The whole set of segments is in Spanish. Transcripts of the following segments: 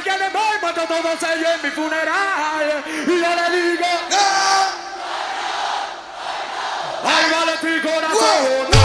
me quieren to cuando todos ellos en mi funeral. Y yo le digo, ah, no, no, no, no. Ay, vale, tu corazón.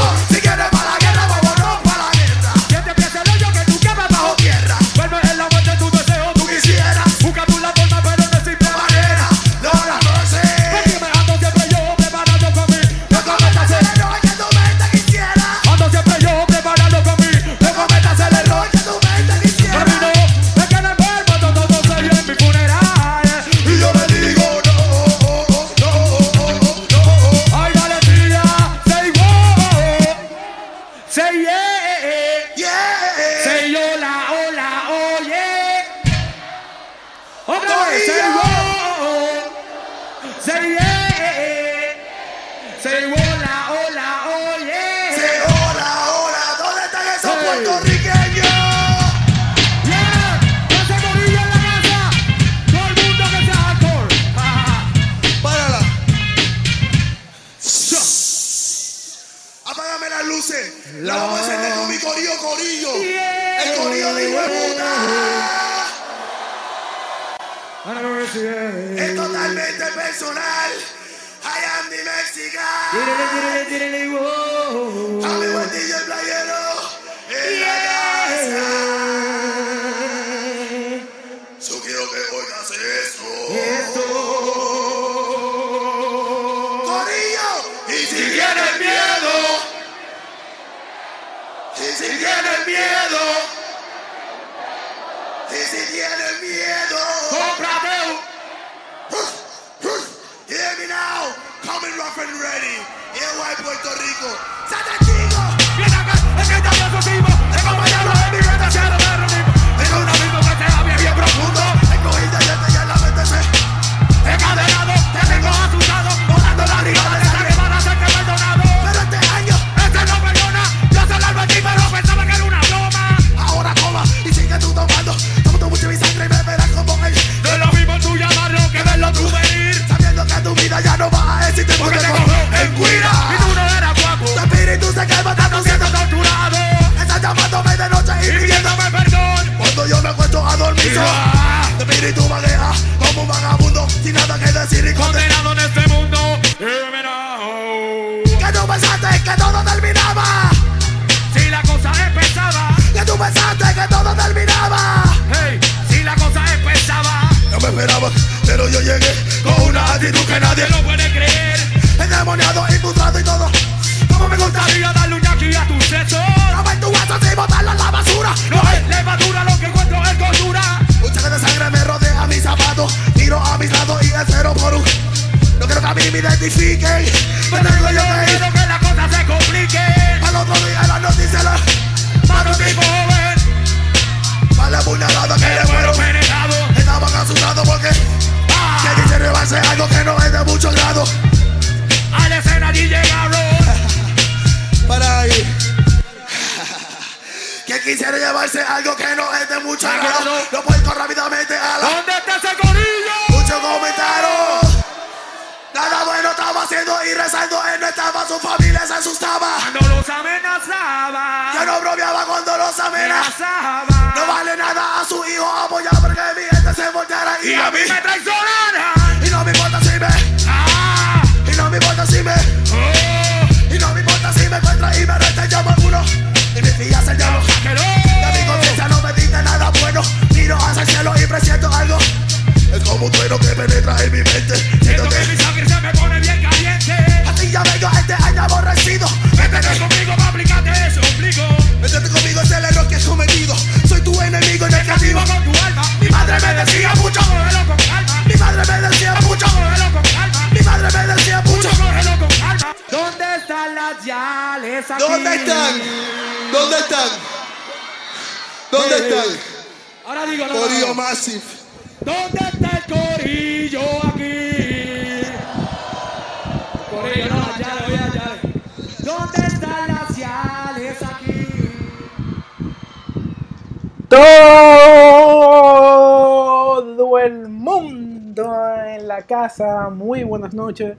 Diddly diddly diddly whoa. Chicos. compliquen. Yo que ir. que las cosas se compliquen. Al otro día las noticias las. Para un tipo. Para la puñalada que le fueron penetrados. Estaban asustados porque. Que dice va a ser algo que no es de mucho grado. A la escena allí llegaron. Para ahí que quisiera llevarse algo que no es de mucho grado. Lo puedo rápidamente. en no estaba, su familia se asustaba. Cuando los amenazaba. Yo no bromeaba cuando los amenazaba. No vale nada a su hijo apoyar porque mi gente se volteara y, a mí me traicionara. Y no me importa si me. ¿Dónde están? ¿Dónde están? ¿Dónde están? Ahora digo, Corillo Massive. ¿Dónde está el corillo aquí? Corillo, no, allá, voy allá. ¿Dónde están las yales aquí? Todo el mundo en la casa. Muy buenas noches.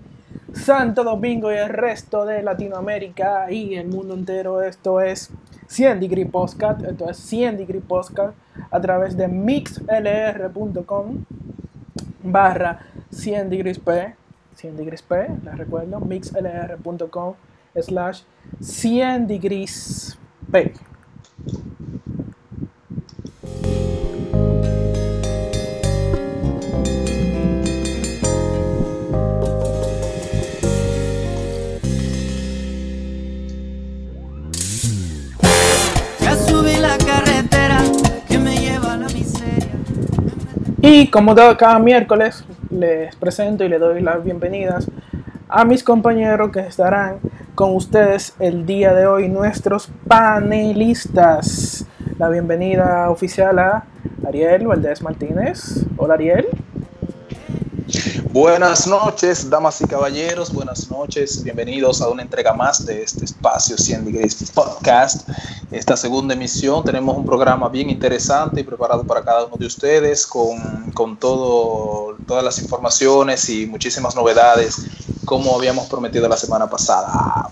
Santo Domingo y el resto de Latinoamérica y el mundo entero. Esto es 100 Degree Podcast. Esto es 100 Degree Podcast a través de mixlr.com barra 100 degrees P. 100 degrees P, les recuerdo, mixlr.com slash 100 degrees P. Y como cada miércoles, les presento y les doy las bienvenidas a mis compañeros que estarán con ustedes el día de hoy, nuestros panelistas. La bienvenida oficial a Ariel Valdés Martínez. Hola Ariel. Buenas noches, damas y caballeros, buenas noches, bienvenidos a una entrega más de este espacio 100 Degrees Podcast. Esta segunda emisión tenemos un programa bien interesante y preparado para cada uno de ustedes con, con todo, todas las informaciones y muchísimas novedades como habíamos prometido la semana pasada.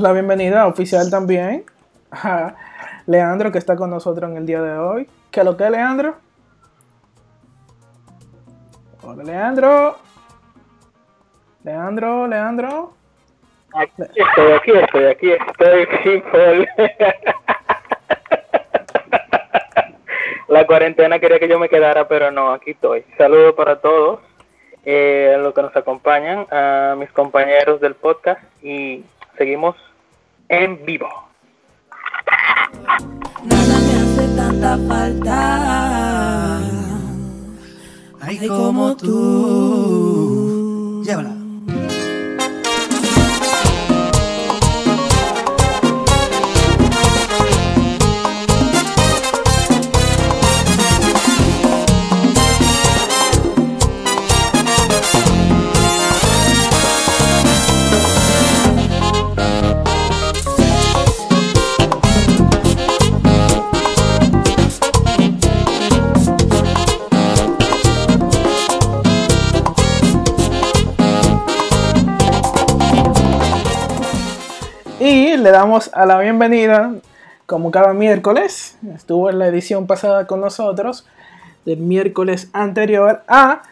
La bienvenida oficial también a Leandro que está con nosotros en el día de hoy. ¿Qué lo que Leandro? Hola Leandro. Leandro, Leandro. Aquí estoy, aquí estoy, aquí estoy, people. La cuarentena quería que yo me quedara, pero no, aquí estoy. Saludos para todos eh, los que nos acompañan, a mis compañeros del podcast y seguimos en vivo. Nada me hace tanta falta. Ay, como tú. Llévala. Le damos a la bienvenida, como cada miércoles, estuvo en la edición pasada con nosotros, del miércoles anterior, a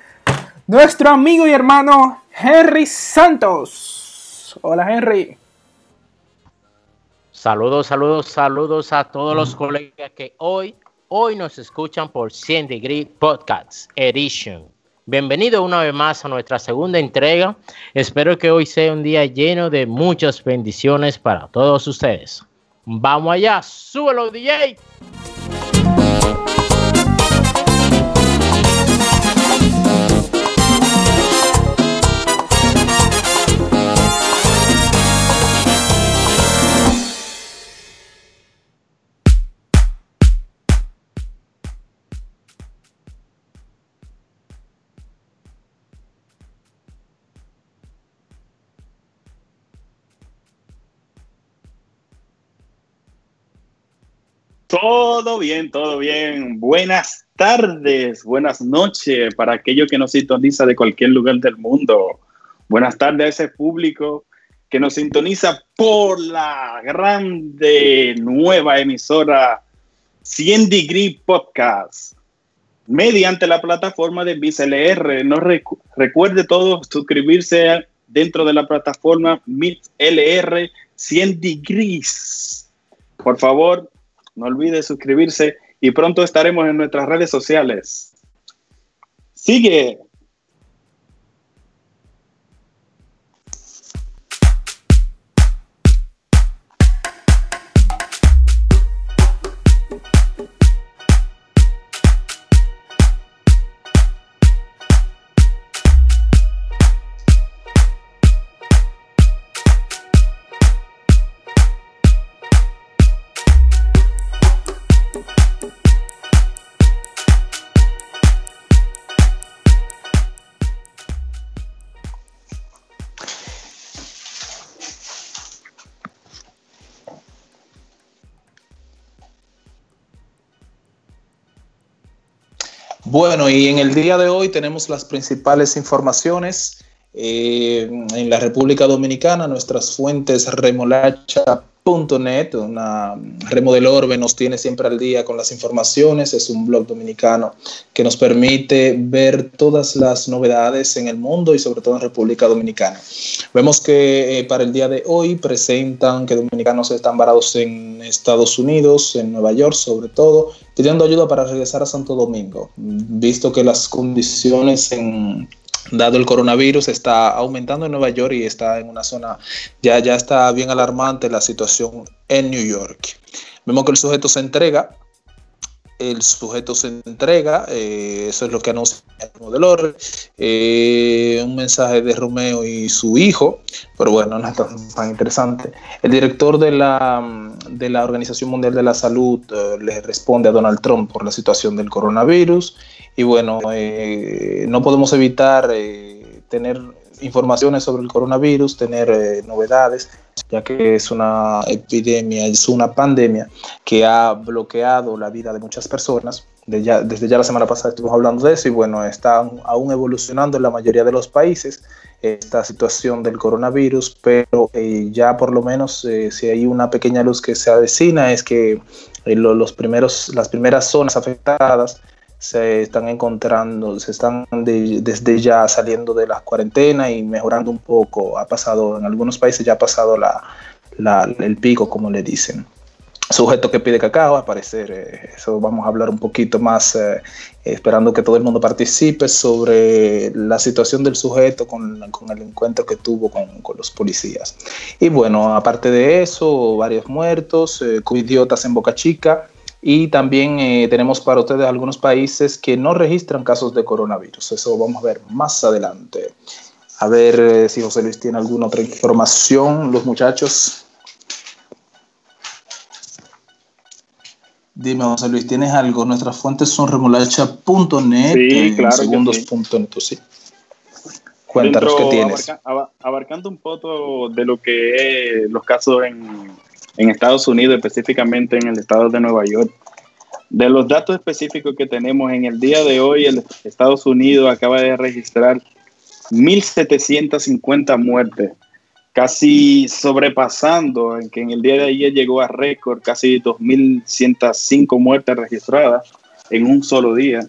nuestro amigo y hermano Henry Santos. Hola Henry. Saludos, saludos, saludos a todos los colegas que hoy, hoy nos escuchan por 100 Degree Podcasts Edition. Bienvenido una vez más a nuestra segunda entrega. Espero que hoy sea un día lleno de muchas bendiciones para todos ustedes. Vamos allá, súbelo DJ. Todo bien, todo bien. Buenas tardes, buenas noches para aquellos que nos sintoniza de cualquier lugar del mundo. Buenas tardes a ese público que nos sintoniza por la grande nueva emisora 100 Degree Podcast mediante la plataforma de BizLR. No recu- recuerde todo suscribirse dentro de la plataforma BizLR 100 Degrees. Por favor, no olvide suscribirse y pronto estaremos en nuestras redes sociales. Sigue. Y en el día de hoy tenemos las principales informaciones. Eh, en la República Dominicana, nuestras fuentes remolacha.net, una Remo del Orbe nos tiene siempre al día con las informaciones, es un blog dominicano que nos permite ver todas las novedades en el mundo y sobre todo en República Dominicana. Vemos que eh, para el día de hoy presentan que dominicanos están varados en Estados Unidos, en Nueva York sobre todo, pidiendo ayuda para regresar a Santo Domingo, visto que las condiciones en dado el coronavirus está aumentando en Nueva York y está en una zona ya ya está bien alarmante la situación en New York. Vemos que el sujeto se entrega, el sujeto se entrega, eh, eso es lo que anuncia el modelor, eh, un mensaje de Romeo y su hijo, pero bueno, no es tan, tan interesante. El director de la, de la Organización Mundial de la Salud eh, le responde a Donald Trump por la situación del coronavirus y bueno, eh, no podemos evitar eh, tener informaciones sobre el coronavirus, tener eh, novedades, ya que es una epidemia, es una pandemia que ha bloqueado la vida de muchas personas. De ya, desde ya la semana pasada estuvimos hablando de eso y bueno, está aún evolucionando en la mayoría de los países esta situación del coronavirus, pero eh, ya por lo menos eh, si hay una pequeña luz que se avecina es que eh, lo, los primeros, las primeras zonas afectadas se están encontrando, se están de, desde ya saliendo de la cuarentena y mejorando un poco. Ha pasado, en algunos países ya ha pasado la, la, el pico, como le dicen. Sujeto que pide cacao, a parecer, eh, eso vamos a hablar un poquito más, eh, esperando que todo el mundo participe sobre la situación del sujeto con, con el encuentro que tuvo con, con, los policías. Y bueno, aparte de eso, varios muertos, eh, idiotas en Boca Chica, y también eh, tenemos para ustedes algunos países que no registran casos de coronavirus. Eso vamos a ver más adelante. A ver eh, si José Luis tiene alguna otra información. Los muchachos. Dime, José Luis, ¿tienes algo? Nuestras fuentes son remolacha.net. Sí, claro. Segundos.net, sí. Cuéntanos Dentro, qué tienes. Abarca, abarcando un poco de lo que es los casos en, en Estados Unidos, específicamente en el estado de Nueva York. De los datos específicos que tenemos en el día de hoy, el Estados Unidos acaba de registrar 1.750 muertes, casi sobrepasando, en que en el día de ayer llegó a récord casi 2.105 muertes registradas en un solo día.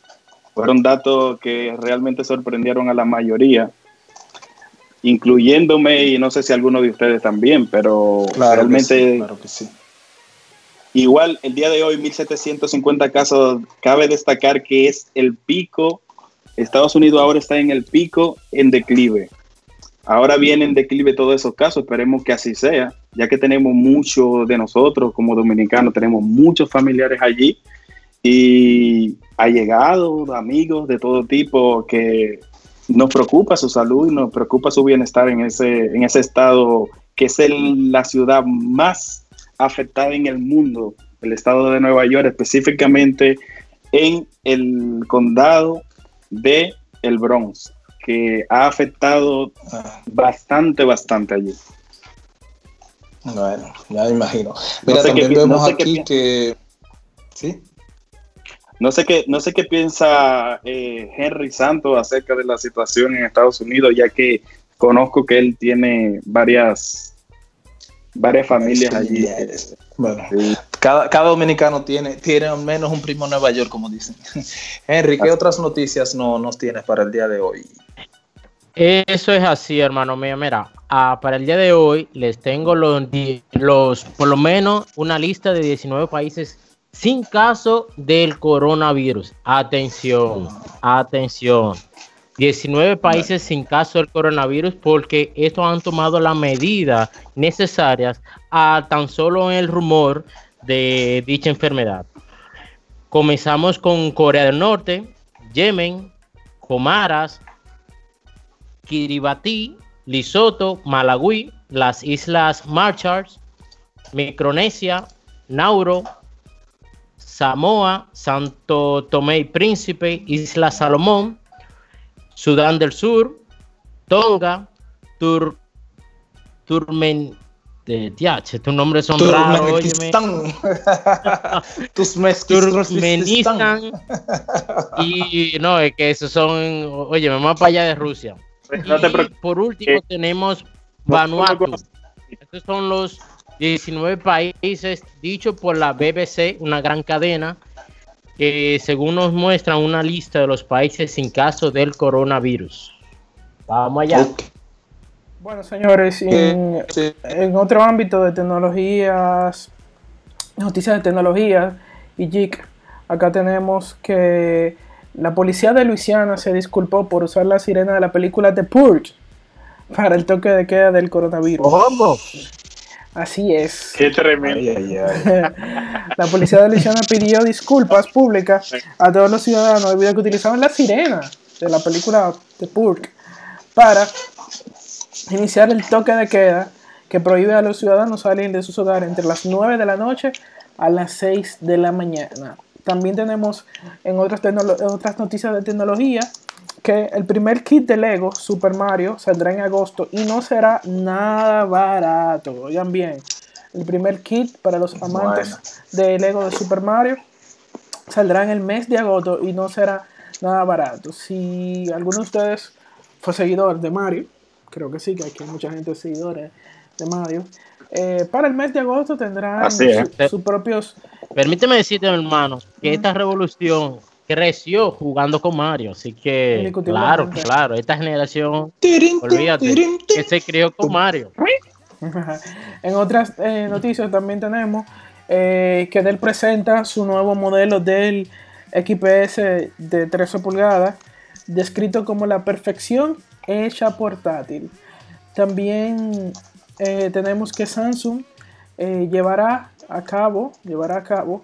Fueron datos que realmente sorprendieron a la mayoría incluyéndome y no sé si alguno de ustedes también, pero claro realmente que sí, claro que sí. igual el día de hoy 1750 casos, cabe destacar que es el pico, Estados Unidos ahora está en el pico en declive. Ahora viene en declive todos esos casos, esperemos que así sea, ya que tenemos muchos de nosotros como dominicanos, tenemos muchos familiares allí y allegados, amigos de todo tipo que nos preocupa su salud y nos preocupa su bienestar en ese, en ese estado que es el, la ciudad más afectada en el mundo, el estado de Nueva York, específicamente en el condado de el Bronx, que ha afectado bastante, bastante allí. Bueno, ya me imagino. Mira, No sé también qué vemos no sé qué aquí que... ¿Sí? No sé qué, no sé qué piensa eh, Henry Santos acerca de la situación en Estados Unidos, ya que conozco que él tiene varias, varias familias allí. Bueno, Sí. Cada, cada dominicano tiene, tiene al menos un primo en Nueva York, como dicen. Henry, ¿qué otras noticias no, nos tienes para el día de hoy? Eso es así, hermano mío. Mira, ah, para el día de hoy les tengo los, los, por lo menos, una lista de 19 países sin caso del coronavirus. Atención, atención. 19 países sin caso del coronavirus porque estos han tomado las medidas necesarias a tan solo el rumor de dicha enfermedad. Comenzamos con Corea del Norte, Yemen, Comaras, Kiribati, Lesoto, Malawi, las Islas Marshall, Micronesia, Nauru, Samoa, Santo Tomé y Príncipe, Isla Salomón, Sudán del Sur, Tonga, Tur, Turmen, de TH, tus nombres son raros. Turkmenistán. Y no, es que esos son, oye, más para allá de Rusia. No te Y por último Eh, tenemos Vanuatu. Estos son los 19 países dicho por la BBC, una gran cadena, que según nos muestra una lista de los países sin caso del coronavirus. Vamos allá. Bueno, señores, en, Sí. en otro ámbito de tecnologías, noticias de tecnología y geek, acá tenemos que la policía de Luisiana se disculpó por usar la sirena de la película The Purge para el toque de queda del coronavirus. ¿Cómo? Así es. Qué tremendo. Ay, ay, ay. La policía de Luisiana pidió disculpas públicas a todos los ciudadanos debido a que utilizaban la sirena de la película The Purge para iniciar el toque de queda que prohíbe a los ciudadanos salir de sus hogares entre las 9 de la noche a las 6 de la mañana. También tenemos en otras, en otras noticias de tecnología que el primer kit de Lego Super Mario saldrá en agosto y no será nada barato. Oigan bien, el primer kit para los amantes de Lego de Super Mario saldrá en el mes de agosto y no será nada barato. Si alguno de ustedes fue seguidor de Mario, creo que sí, que aquí hay mucha gente seguidores de Mario. eh, para el mes de agosto tendrán su- sus propios Permíteme decirte, hermano, que esta revolución creció jugando con Mario, así que claro, claro, esta generación, olvídate, que se crió con Mario. en otras eh, noticias también tenemos eh, que Dell presenta su nuevo modelo del XPS de 13 pulgadas, descrito como la perfección hecha portátil. También eh, tenemos que Samsung eh, llevará a cabo, llevará a cabo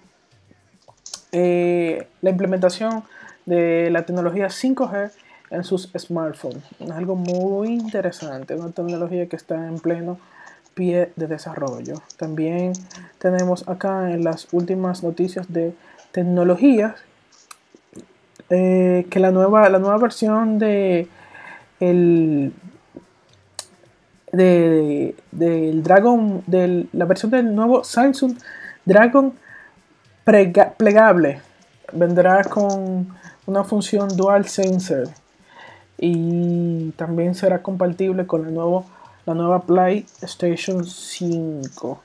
eh, la implementación de la tecnología 5G en sus smartphones. Es algo muy interesante, una tecnología que está en pleno pie de desarrollo. También tenemos acá en las últimas noticias de tecnología eh, que la nueva, la nueva versión de el de, del Dragon, de la versión del nuevo Samsung Dragon plegable vendrá con una función dual sensor y también será compatible con el nuevo, la nueva PlayStation 5.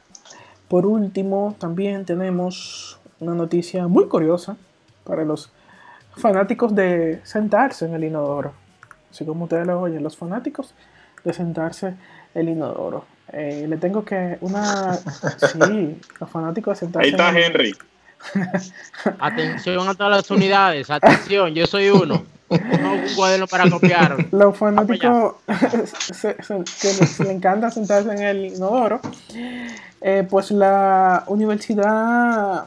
Por último, también tenemos una noticia muy curiosa para los fanáticos de sentarse en el inodoro. Así como ustedes lo oyen, los fanáticos de sentarse el inodoro. Eh, le tengo que una... Sí, los fanáticos de sentarse Ahí está en el- Henry. Atención a todas las unidades, atención, yo soy uno. No un cuaderno para copiar. Los fanáticos se- se- que les le encanta sentarse en el inodoro, eh, pues la universidad,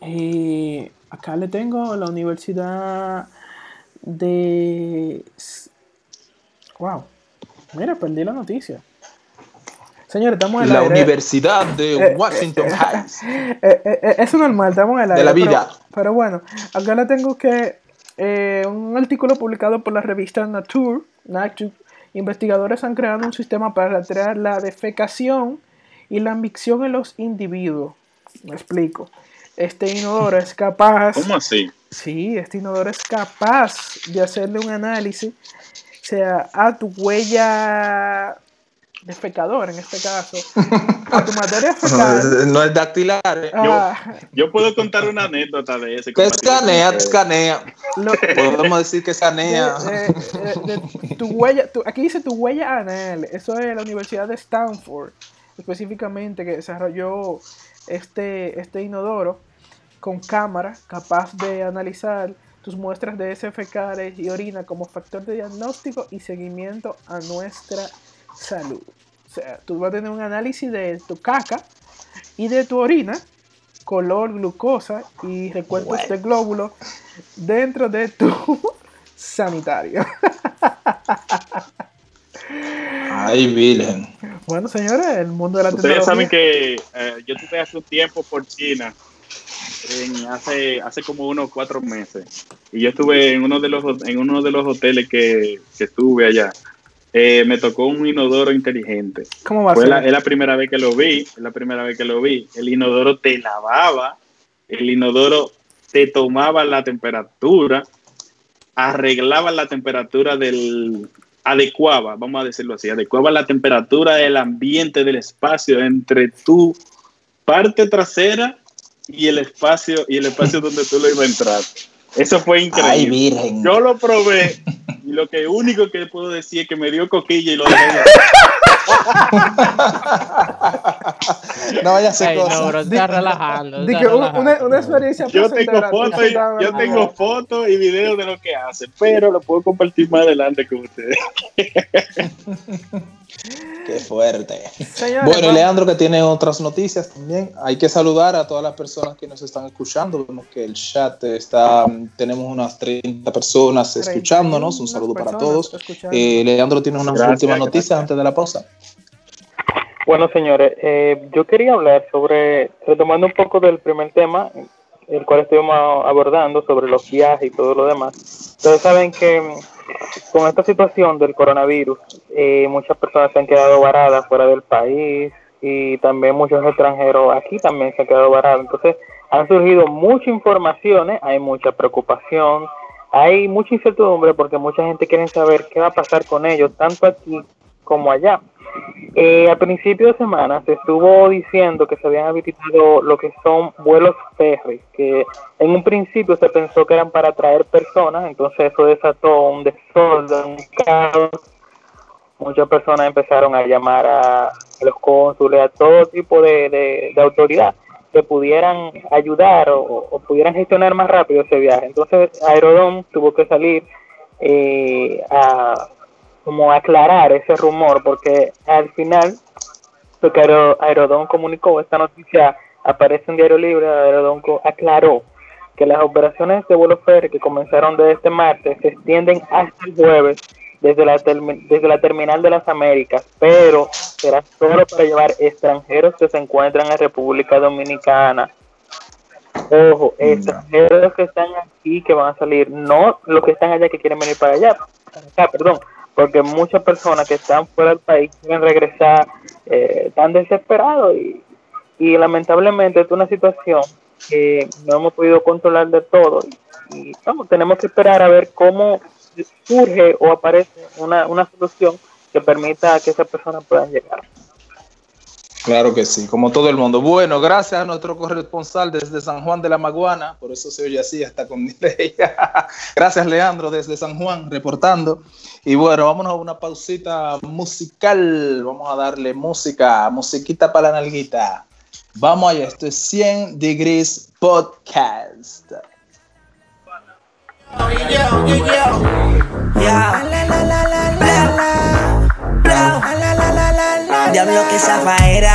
eh, acá le tengo la universidad de... Wow, mira, perdí la noticia. Señores, estamos en La aire. Universidad de Eh, Washington Heights. Eh, eh, eh, eso es normal, estamos en el De la vida. Pero, bueno, acá le tengo que eh, un artículo publicado por la revista Nature, Nature, investigadores han creado un sistema para rastrear la defecación y la micción en los individuos. Me explico. Este inodoro es capaz, ¿Cómo así? sí, este inodoro es capaz de hacerle un análisis, o sea, a tu huella defecador en este caso, a tu materia No, fecal. es- no es dactilar. eh. ah, Yo puedo contar una anécdota de ese. Con escanea, ustedes. escanea. lo- Podemos decir que escanea. de- de- de- tu huella, tu- aquí dice tu huella anal, eso es la Universidad de Stanford, específicamente que desarrolló este, este inodoro con cámara capaz de analizar tus muestras de heces fecales y orina como factor de diagnóstico y seguimiento a nuestra salud. O sea, tú vas a tener un análisis de tu caca y de tu orina, color, glucosa y recuentos de glóbulos dentro de tu sanitario. Ay, Virgen. Bueno, señores, el mundo de la Ustedes saben que eh, yo estuve hace un tiempo por China, en hace, hace como unos cuatro meses, y yo estuve en uno de los, en uno de los hoteles que, que estuve allá. Eh, me tocó un inodoro inteligente. ¿Cómo va a Fue ser? la, es la primera vez que lo vi, es la primera vez que lo vi. El inodoro te lavaba, el inodoro te tomaba la temperatura, arreglaba la temperatura del adecuaba, vamos a decirlo así, adecuaba la temperatura del ambiente del espacio entre tu parte trasera y el espacio y el espacio donde tú lo ibas a entrar. Eso fue Ay, increíble. Virgen. Yo lo probé lo que único que puedo decir es que me dio coquilla y lo dejé. de- No vaya a ser Ay, cosa. no, bro, está relajando. Está relajando. una, una experiencia Yo tengo fotos y, yo tengo fotos y videos de lo que hacen, pero lo puedo compartir más adelante con ustedes. Qué fuerte. Señores, Bueno, y vamos- Leandro que tiene otras noticias también. Hay que saludar a todas las personas que nos están escuchando. Vemos que el chat está, tenemos unas 30 personas 31 escuchándonos. Un saludo para todos. Eh, Leandro tiene unas Gracias, últimas gracias. noticias antes de la pausa. Bueno, señores, eh, yo quería hablar sobre, retomando un poco del primer tema, el cual estuvimos abordando sobre los viajes y todo lo demás. Ustedes saben que mm, con esta situación del coronavirus, eh, muchas personas se han quedado varadas fuera del país y también muchos extranjeros aquí también se han quedado varados. Entonces, han surgido muchas informaciones, hay mucha preocupación, hay mucha incertidumbre porque mucha gente quiere saber qué va a pasar con ellos, tanto aquí como allá. Eh, a principio de semana se estuvo diciendo que se habían habilitado lo que son vuelos ferries, que en un principio se pensó que eran para traer personas, entonces eso desató un desorden, un caos. Muchas personas empezaron a llamar a, los cónsules, a todo tipo de, de, de autoridad que pudieran ayudar o, o pudieran gestionar más rápido ese viaje. Entonces Aerodón tuvo que salir eh, a como aclarar ese rumor, porque al final, lo que Aero- Aerodón comunicó, esta noticia aparece en Diario Libre, Aerodón aclaró que las operaciones de vuelo ferry que comenzaron desde este martes se extienden hasta el jueves desde la, desde la terminal de las Américas, pero será solo para llevar extranjeros que se encuentran en República Dominicana. Ojo, extranjeros que están aquí que van a salir, no los que están allá que quieren venir para allá, acá, perdón, porque muchas personas que están fuera del país quieren regresar, eh, están desesperados y, y lamentablemente es una situación que no hemos podido controlar de todo y, y, tenemos que esperar a ver cómo surge o aparece una, una solución que permita que esas personas puedan llegar. Claro que sí, como todo el mundo. Bueno, gracias a nuestro corresponsal desde San Juan de la Maguana, por eso se oye así hasta con delay. gracias Leandro desde San Juan reportando. Y bueno, vámonos a una pausita musical. Vamos a darle música, musiquita para la nalguita. Vamos allá, esto es 100 Degrees Podcast. Diablo que zafaera.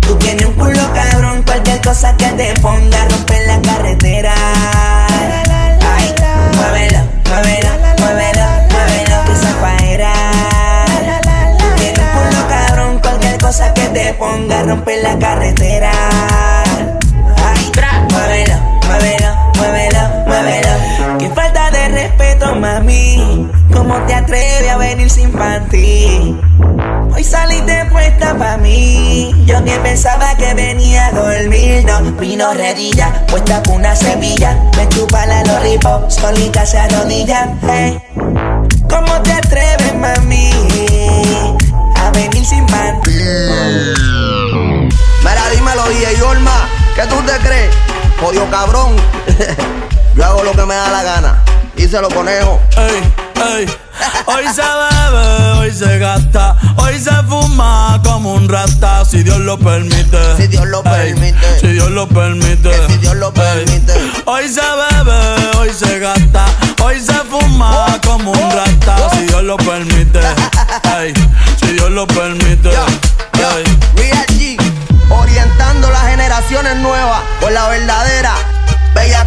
Tú tienes un culo cabrón, cualquier cosa que te ponga romper la carretera. Ay, muévelo, muévelo, muévelo, muévelo que zafaera. Tú tienes un culo cabrón, cualquier cosa que te ponga romper la carretera. Mami. ¿Cómo te atreves a venir sin panty? Hoy saliste puesta pa' mí. Yo que pensaba que venía a dormir. No, vino redilla, puesta con una semilla. Me chupa la lollipop, solita se arrodilla. Hey. ¿Cómo te atreves, mami? A venir sin man. Mira, dímelo, DJ Olma, ¿qué tú te crees? Jodido cabrón. Yo hago lo que me da la gana. Díselo, conejo. Ey, ey. Hoy se bebe, hoy se gasta, hoy se fuma como un rata, si Dios lo permite. Si Dios lo Ey, permite. Si Dios lo permite. Que si Dios lo permite. Hoy se bebe, hoy se gasta, hoy se fuma como un rata, si Dios lo permite. Ey, si Dios lo permite. Ey. Real G, orientando las generaciones nuevas por la verdadera. Bella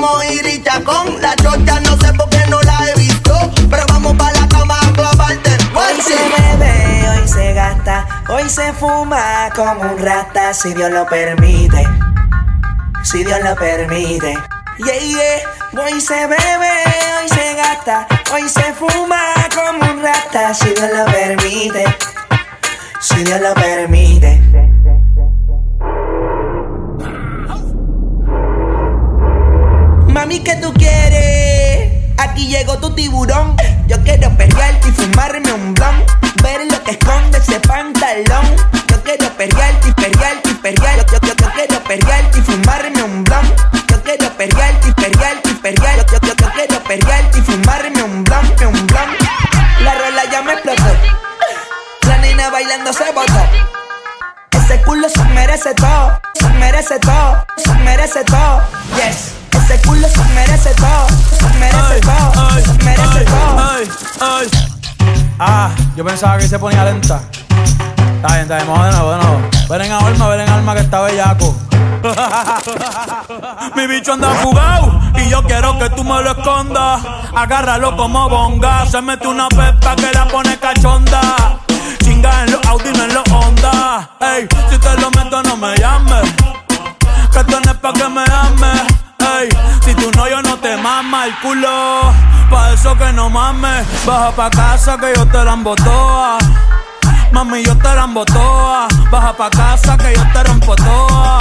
como Iri Chacón. La chocha no sé por qué no la he visto. Pero vamos para la cama a clavarte. Hoy se bebe, hoy se gasta, hoy se fuma como un rata, si Dios lo permite. Si Dios lo permite. Yeah, yeah. Hoy se bebe, hoy se gasta, hoy se fuma como un rata, si Dios lo permite. Si Dios lo permite. Mami, ¿qué tú quieres? Aquí llegó tu tiburón. Yo quiero perrearte y fumarme un blon. Ver lo que esconde ese pantalón. Yo quiero perrearte y perrearte y perrear. Yo, yo, yo, quiero perrearte y fumarme un blon. Yo quiero perrearte y perrearte y perrear. Yo, yo, yo, yo quiero perrearte y fumarme un blon, un blon. La rola ya me explotó. La nena bailando se botó. Ese culo se merece todo, se merece todo, se merece todo. Yes. Ese culo se merece todo, se merece todo, se merece todo. Ah, yo pensaba que se ponía lenta. Está bien, está bien, vamos de nuevo, de nuevo. Ven en alma, ven en alma que está bellaco. Mi bicho anda fugado y yo quiero que tú me lo escondas. Agárralo como bonga. Se mete una pepa que la pone cachonda. Chinga en los Audi, no en los Honda. Ey, si te lo meto, no me llames. Que esto no es pa' que me ames. Si tú no, yo no te mama el culo. Pa' eso que no mames. Baja pa' casa que yo te la embotoa. Mami, yo te la embotoa. Baja pa' casa que yo te rompo toa.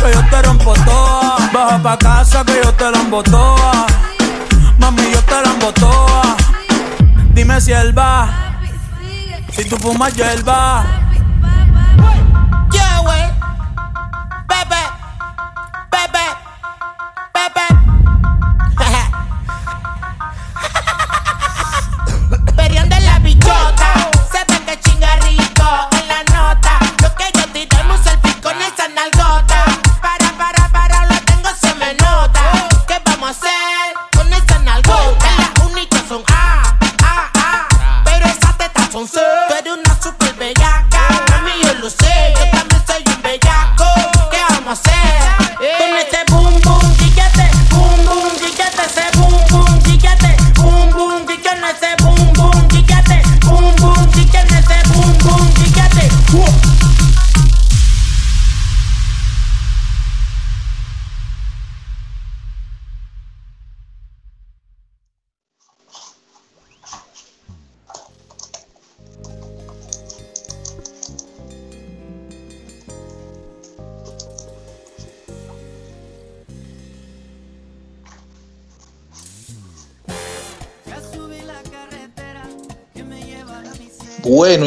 Que yo te rompo toa. Baja pa' casa que yo te la embotoa. Mami, yo te la embotoa. Dime si él va. Si tú fumas hierba. Yeah, wey. Bebe, bebe, bebe. Perión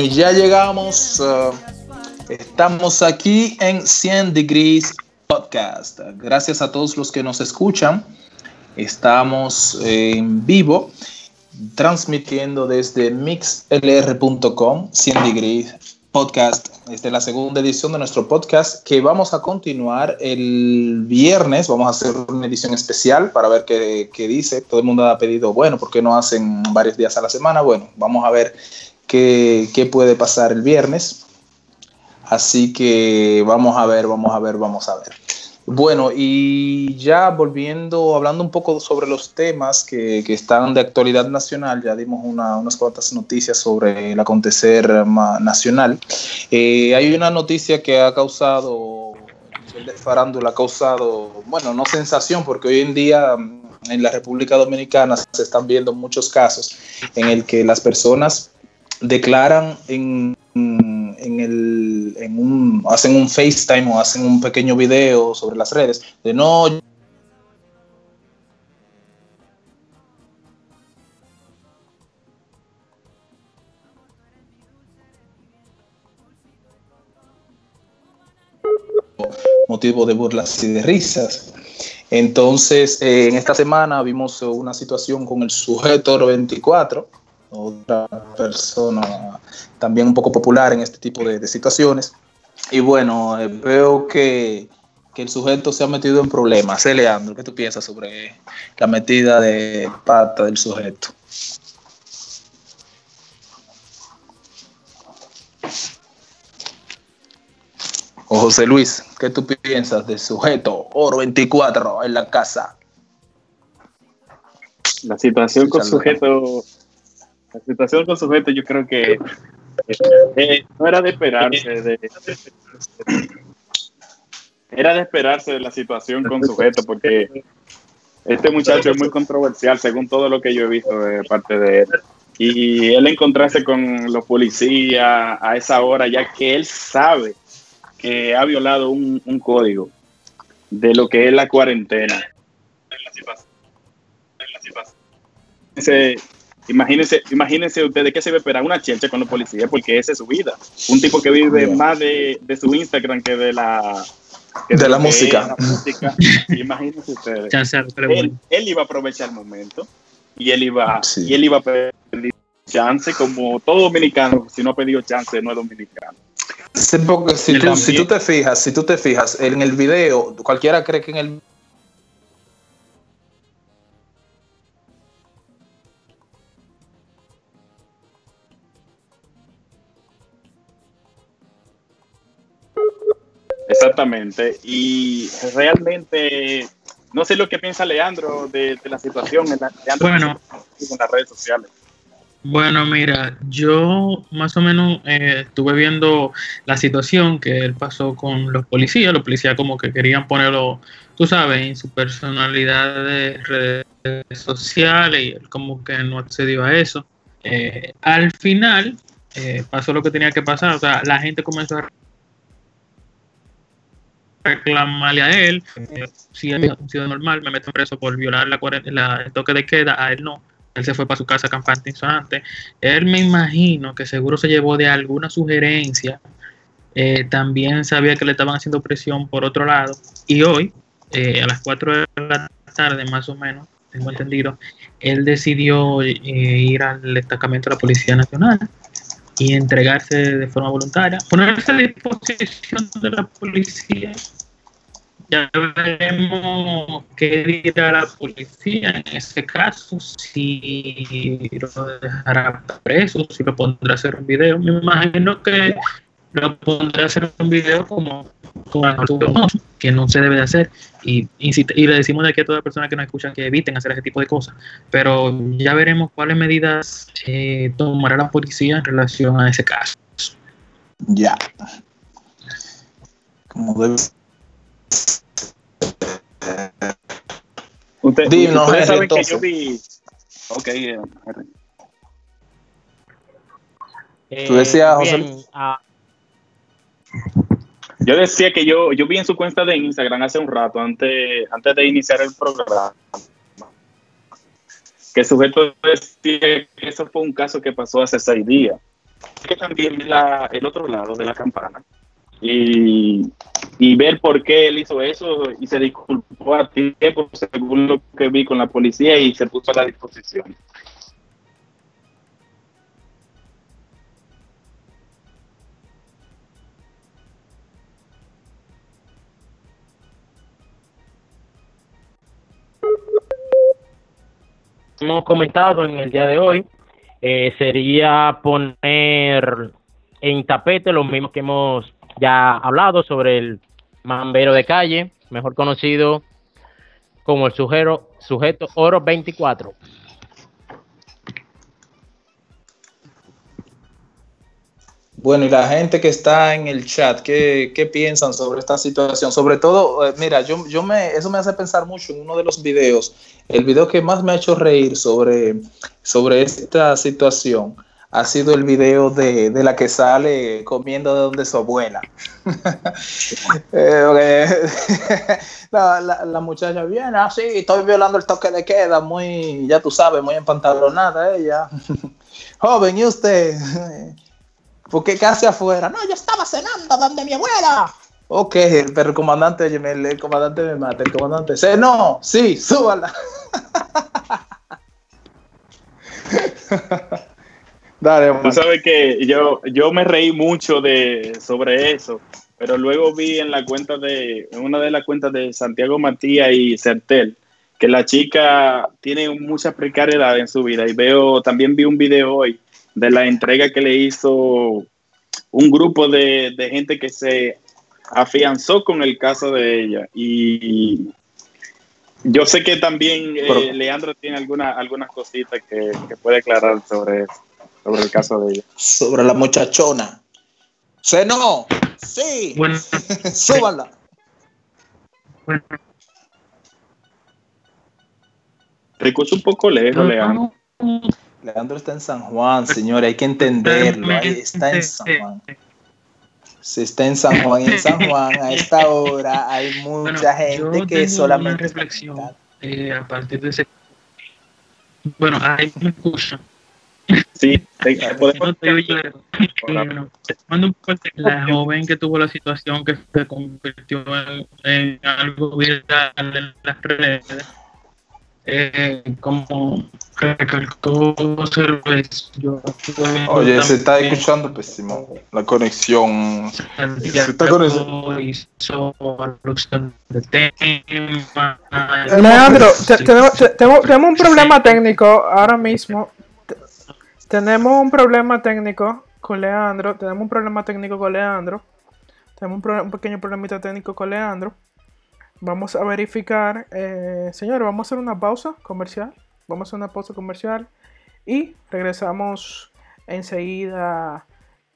y ya llegamos. uh, estamos aquí en 100 Degrees Podcast. Gracias a todos los que nos escuchan. Estamos en vivo, transmitiendo desde mixlr.com 100 Degrees Podcast. Esta es la segunda edición de nuestro podcast que vamos a continuar el viernes. Vamos a hacer una edición especial para ver qué, qué dice. Todo el mundo ha pedido, bueno, ¿por qué no hacen varios días a la semana? Bueno, vamos a ver qué, qué puede pasar el viernes. Así que vamos a ver, vamos a ver, vamos a ver. Bueno, y ya volviendo, hablando un poco sobre los temas que, que están de actualidad nacional, ya dimos una- unas cuantas noticias sobre el acontecer nacional. Eh, hay una noticia que ha causado, nivel de farándula, ha causado, bueno, no sensación, porque hoy en día mm, en la República Dominicana se están viendo muchos casos en el que las personas declaran en, en el, en un, hacen un FaceTime o hacen un pequeño video sobre las redes de no, motivo de burlas y de risas. Entonces, eh, en esta semana vimos una situación con el sujeto 24, otra persona también un poco popular en este tipo de, de situaciones. Y bueno, eh, veo que, que el sujeto se ha metido en problemas. Eh, Leandro, ¿qué tú piensas sobre la metida de pata del sujeto? O José Luis, ¿qué tú piensas del sujeto Oro 24 en la casa? La situación con sujeto, la situación con sujeto, yo creo que eh, no era de esperarse. de- era de esperarse de la situación con sujeto, porque este muchacho es muy controversial, según todo lo que yo he visto de parte de él. Y él encontrarse con los policías a esa hora, ya que él sabe que ha violado un, un código de lo que es la cuarentena. Imagínense, imagínense ustedes que se va a esperar una chelcha con los policías porque esa es su vida. Un tipo que vive más de, de su Instagram que de la que De la música. la música. Imagínense ustedes. Él, él iba a aprovechar el momento y él iba y él iba a pedir chance como todo dominicano. Si no ha pedido chance, no es dominicano. Sí, porque si tú, si tú te fijas, si tú te fijas en el video, cualquiera cree que en el Exactamente. Y realmente no sé lo que piensa Leandro de, de la situación en, la- Leandro, Bueno. en las redes sociales. Bueno, mira, yo más o menos eh, estuve viendo la situación que él pasó con los policías. Los policías como que querían ponerlo, tú sabes, en su personalidad de redes sociales y él como que no accedió a eso. Eh, al final eh, pasó lo que tenía que pasar. O sea, la gente comenzó a reclamarle a él. eh, si es un ciudadano normal, me meto preso por violar la, el toque de queda, a él no. Él se fue para su casa campante insonante. Él me imagino que seguro se llevó de alguna sugerencia. Eh, también sabía que le estaban haciendo presión por otro lado. Y hoy, eh, a las 4 de la tarde más o menos, tengo entendido, él decidió eh, ir al destacamento de la Policía Nacional y entregarse de forma voluntaria, ponerse a disposición de la policía. Ya veremos qué dirá la policía en ese caso, si lo dejará preso, si lo pondrá a hacer un video. Me imagino que lo pondrá a hacer un video como, como que no se debe de hacer. Y, incita- y le decimos de aquí a todas las personas que nos escuchan que eviten hacer ese tipo de cosas. Pero ya veremos cuáles medidas eh, tomará la policía en relación a ese caso. Ya. Como debe Usted, ustedes saben que yo vi. Ok, eh. Tú decías, José bien, ah, Yo decía que yo, yo vi en su cuenta de Instagram hace un rato, antes, antes de iniciar el programa, que el sujeto decía que eso fue un caso que pasó hace seis días. Que también la, el otro lado de la campana y, y ver por qué él hizo eso y se disculpó a tiempo según lo que vi con la policía y se puso a la disposición. Hemos comentado en el día de hoy eh, sería poner en tapete lo mismo que hemos ya hablado sobre el mambero de calle, mejor conocido como el sujeto, sujeto Oro 24. Bueno, y la gente que está en el chat, ¿qué, qué piensan sobre esta situación? Sobre todo, eh, mira, yo, yo me, eso me hace pensar mucho en uno de los videos, el video que más me ha hecho reír sobre, sobre esta situación ha sido el video de, de la que sale comiendo de donde su abuela. Eh, la, la, la muchacha viene así, estoy violando el toque de queda, muy, ya tú sabes, muy empantalonada ella. Joven, ¿y usted? ¿Por qué casi afuera? No, yo estaba cenando donde mi abuela. Ok, pero el comandante, oye, el, comandante me mata, el comandante. dice, no, sí, súbala. Dale, Tú sabes que yo, yo me reí mucho de, sobre eso, pero luego vi en la cuenta de, en una de las cuentas de Santiago Matías y Certel, que la chica tiene mucha precariedad en su vida y veo, también vi un video hoy de la entrega que le hizo un grupo de, de gente que se afianzó con el caso de ella y yo sé que también eh, Pero- Leandro tiene alguna, algunas cositas que, que puede aclarar sobre eso, sobre el caso de ella. Sobre la muchachona. Cenó, sí, Bueno, súbala. bueno, Te escucho un poco lejos, Leandro. Leandro está en San Juan, señores, hay que entenderlo. Ahí está en San Juan. Se está en San Juan y en San Juan a esta hora hay mucha Bueno, gente que solamente una reflexión eh, a partir de ese. Bueno, ahí me escuchan. Sí, podemos- no te oye, bueno, mando un corte. La joven que tuvo la situación que se convirtió en, en algo viral en las redes, eh, como recalcó Cervez, yo Oye, se está escuchando pésimo la conexión. Se está con hizo alusión de tema. Leandro, tenemos, te- tenemos- tenemos un problema técnico ahora mismo. Te- Tenemos un problema técnico con Leandro. Tenemos un problema técnico con Leandro. Tenemos un, pro- un pequeño problemita técnico con Leandro. Vamos a verificar. Eh, señores, vamos a hacer una pausa comercial. Vamos a hacer una pausa comercial. Y regresamos enseguida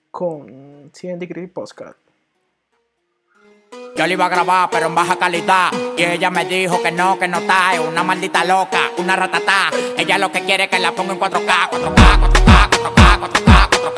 con 100 Degree Postcard. Yo le iba a grabar, pero en baja calidad. Y ella me dijo que no, que no está. Es una maldita loca, una ratatá. Ella lo que quiere es que la ponga en 4K, 4K, 4K, 4K, 4K,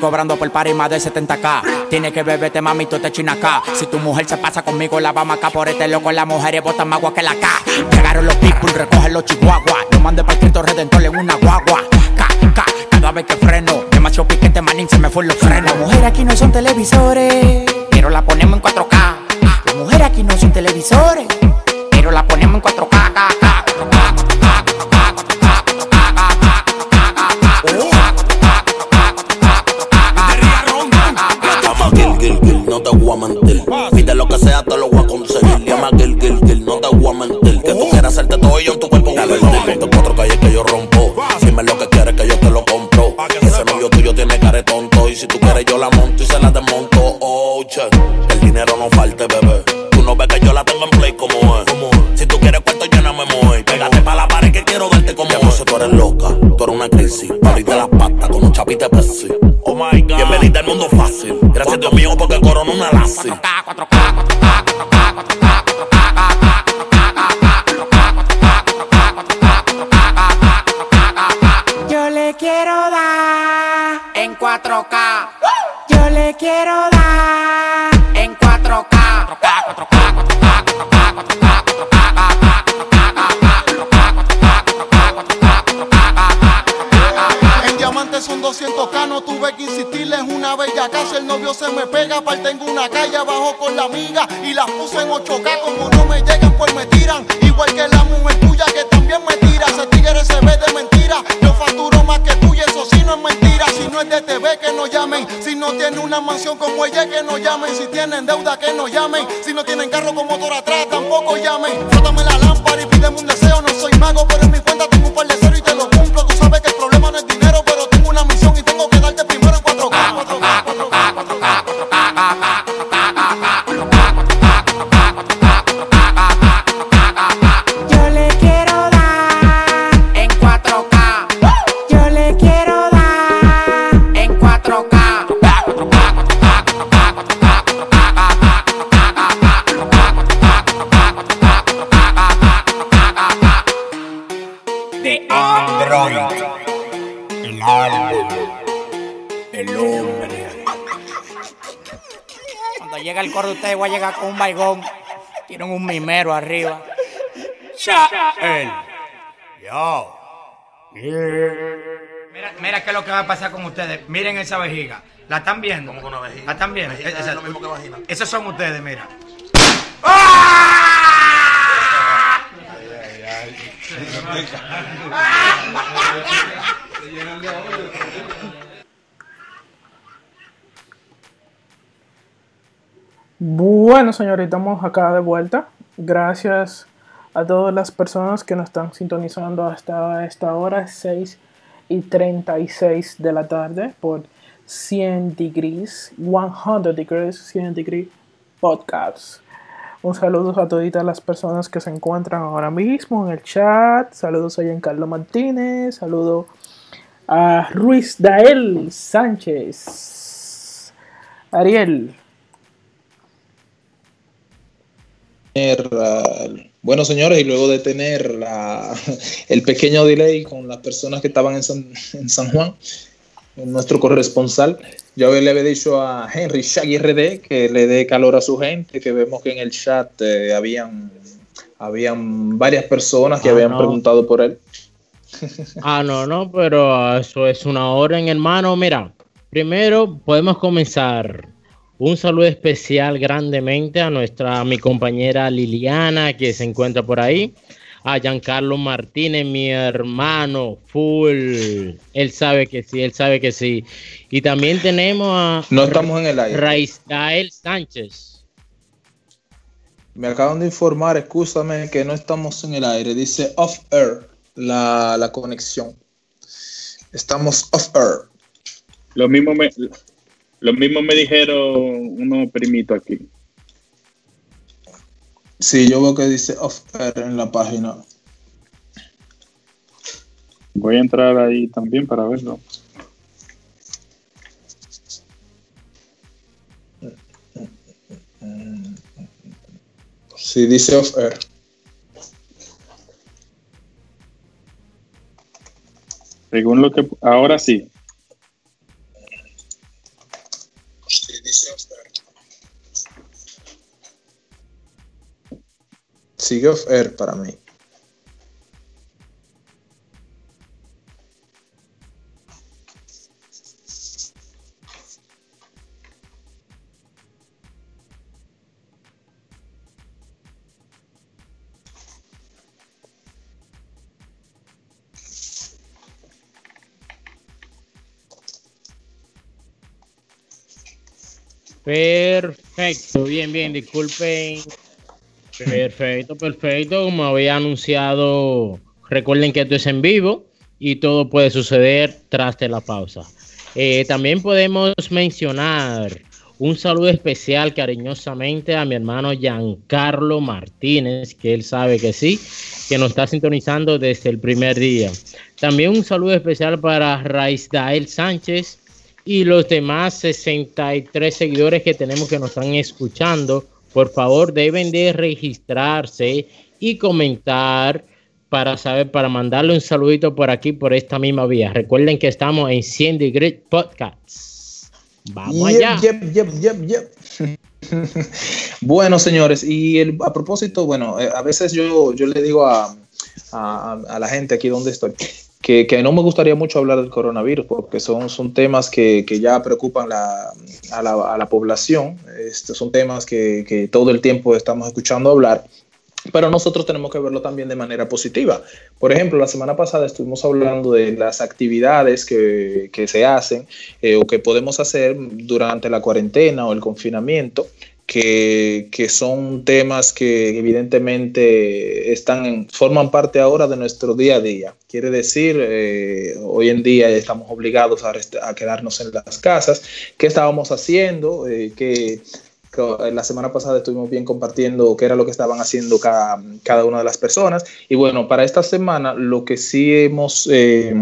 cobrando por party más de 70k. Tiene que beberte, mami, tú te china acá. Si tu mujer se pasa conmigo, la vamos acá por este loco. Las mujeres botan más agua que la K. Llegaron los people, recogen los chihuahuas. Lo mandé para el Redentor en una guagua. K, K, cada vez que freno. Demasiado piquete, manín, se me fue los frenos. Las mujeres aquí no son televisores, pero la ponemos en 4K. Las mujeres aquí no son televisores, mentir. Lo que sea, te lo voy a conseguir. Llama Gil, Gil, Gil, no te voy a mentir. Que tú quieras hacerte todo yo en tu cuerpo una 4K, 4K, 4K, quiero dar en 4K. Yo le quiero dar en 4K. 4K, Son 200 k no tuve que insistirles una bella casa. El novio se me pega para El hombre. Cuando llega el coro de ustedes, voy a llegar con un baigón. Tienen un mimero arriba. El. Yo. Mira, mira qué es lo que va a pasar con ustedes. Miren esa vejiga. ¿La están viendo? ¿Cómo con una vejiga? ¿La están viendo? Vejiga es Esa- lo mismo que vagina. Esos son ustedes, mira. Bueno, señores, estamos acá de vuelta. Gracias a todas las personas que nos están sintonizando hasta esta hora, 6 y 36 de la tarde, por 100 degrees, 100 degrees, 100 degrees podcast. Un saludo a todas las personas que se encuentran ahora mismo en el chat. Saludos a Giancarlo Martínez. Saludo a Ruiz Dael Sánchez. Ariel. tener, ah, bueno, señores, y luego de tener la- el pequeño delay con las personas que estaban en San, en San Juan, nuestro corresponsal, yo le había dicho a Henry Shaggy RD que le dé calor a su gente, que vemos que en el chat eh, habían, habían varias personas que Ah, habían no. preguntado por él. Ah, no, no, pero eso es una orden, hermano. Mira, primero podemos comenzar. Un saludo especial grandemente a nuestra, a mi compañera Liliana, que se encuentra por ahí. A Giancarlo Martínez, mi hermano, full. Él sabe que sí, él sabe que sí. Y también tenemos a No estamos en el aire. Sánchez. Me acaban de informar, escúchame, que no estamos en el aire. Dice off air la, la conexión. Estamos off air. Lo mismo me, lo mismo me dijeron unos primitos aquí. Sí, yo veo que dice off air en la página. Voy a entrar ahí también para verlo. Sí, dice off air. Según lo que ahora sí. Sigue off air para mí. Perfecto, bien, bien, disculpen. Perfecto, perfecto. Como había anunciado, recuerden que esto es en vivo y todo puede suceder tras de la pausa. Eh, también podemos mencionar un saludo especial cariñosamente a mi hermano Giancarlo Martínez, que él sabe que sí, que nos está sintonizando desde el primer día. También un saludo especial para Raizdael Sánchez y los demás 63 seguidores que tenemos que nos están escuchando. Por favor, deben de registrarse y comentar para saber, para mandarle un saludito por aquí, por esta misma vía. Recuerden que estamos en 100 Degree Podcasts. Vamos Yep, allá. yep, yep, yep, yep. bueno, señores, y el- a propósito, bueno, eh, a veces yo, yo le digo a, a- a la gente aquí donde estoy que, que no me gustaría mucho hablar del coronavirus porque son, son temas que, que ya preocupan la- a, la, a la población. Estos son temas que, que todo el tiempo estamos escuchando hablar. Pero nosotros tenemos que verlo también de manera positiva. Por ejemplo, la semana pasada estuvimos hablando de las actividades que, se hacen eh, o que podemos hacer durante la cuarentena o el confinamiento que, que son temas que evidentemente están en, forman parte ahora de nuestro día a día. Quiere decir, eh, hoy en día estamos obligados a, a quedarnos en las casas. ¿Qué estábamos haciendo? Eh, que que la semana pasada estuvimos bien compartiendo qué era lo que estaban haciendo cada, cada una de las personas. Y bueno, para esta semana lo que sí hemos eh,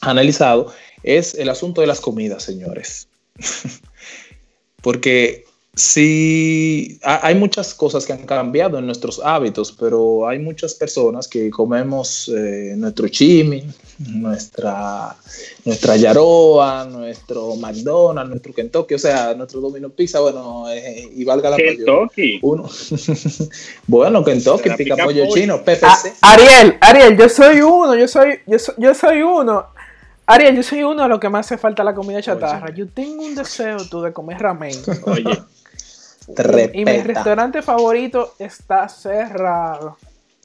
analizado es el asunto de las comidas, señores. Porque sí, ha- hay muchas cosas que han cambiado en nuestros hábitos, pero hay muchas personas que comemos eh, nuestro chimi, nuestra, nuestra yaroa, nuestro McDonald's, nuestro Kentucky, o sea, nuestro Domino Pizza, bueno, eh, y valga la Kentucky. Uno. bueno, Kentucky, pica pica pollo chino, PPC. Ah, Ariel, Ariel, yo soy uno, yo soy, yo soy, yo soy uno. Ariel, yo soy uno de los que más hace falta la comida chatarra. Yo tengo un deseo tú de comer ramen. Oye. Y mi restaurante favorito está cerrado.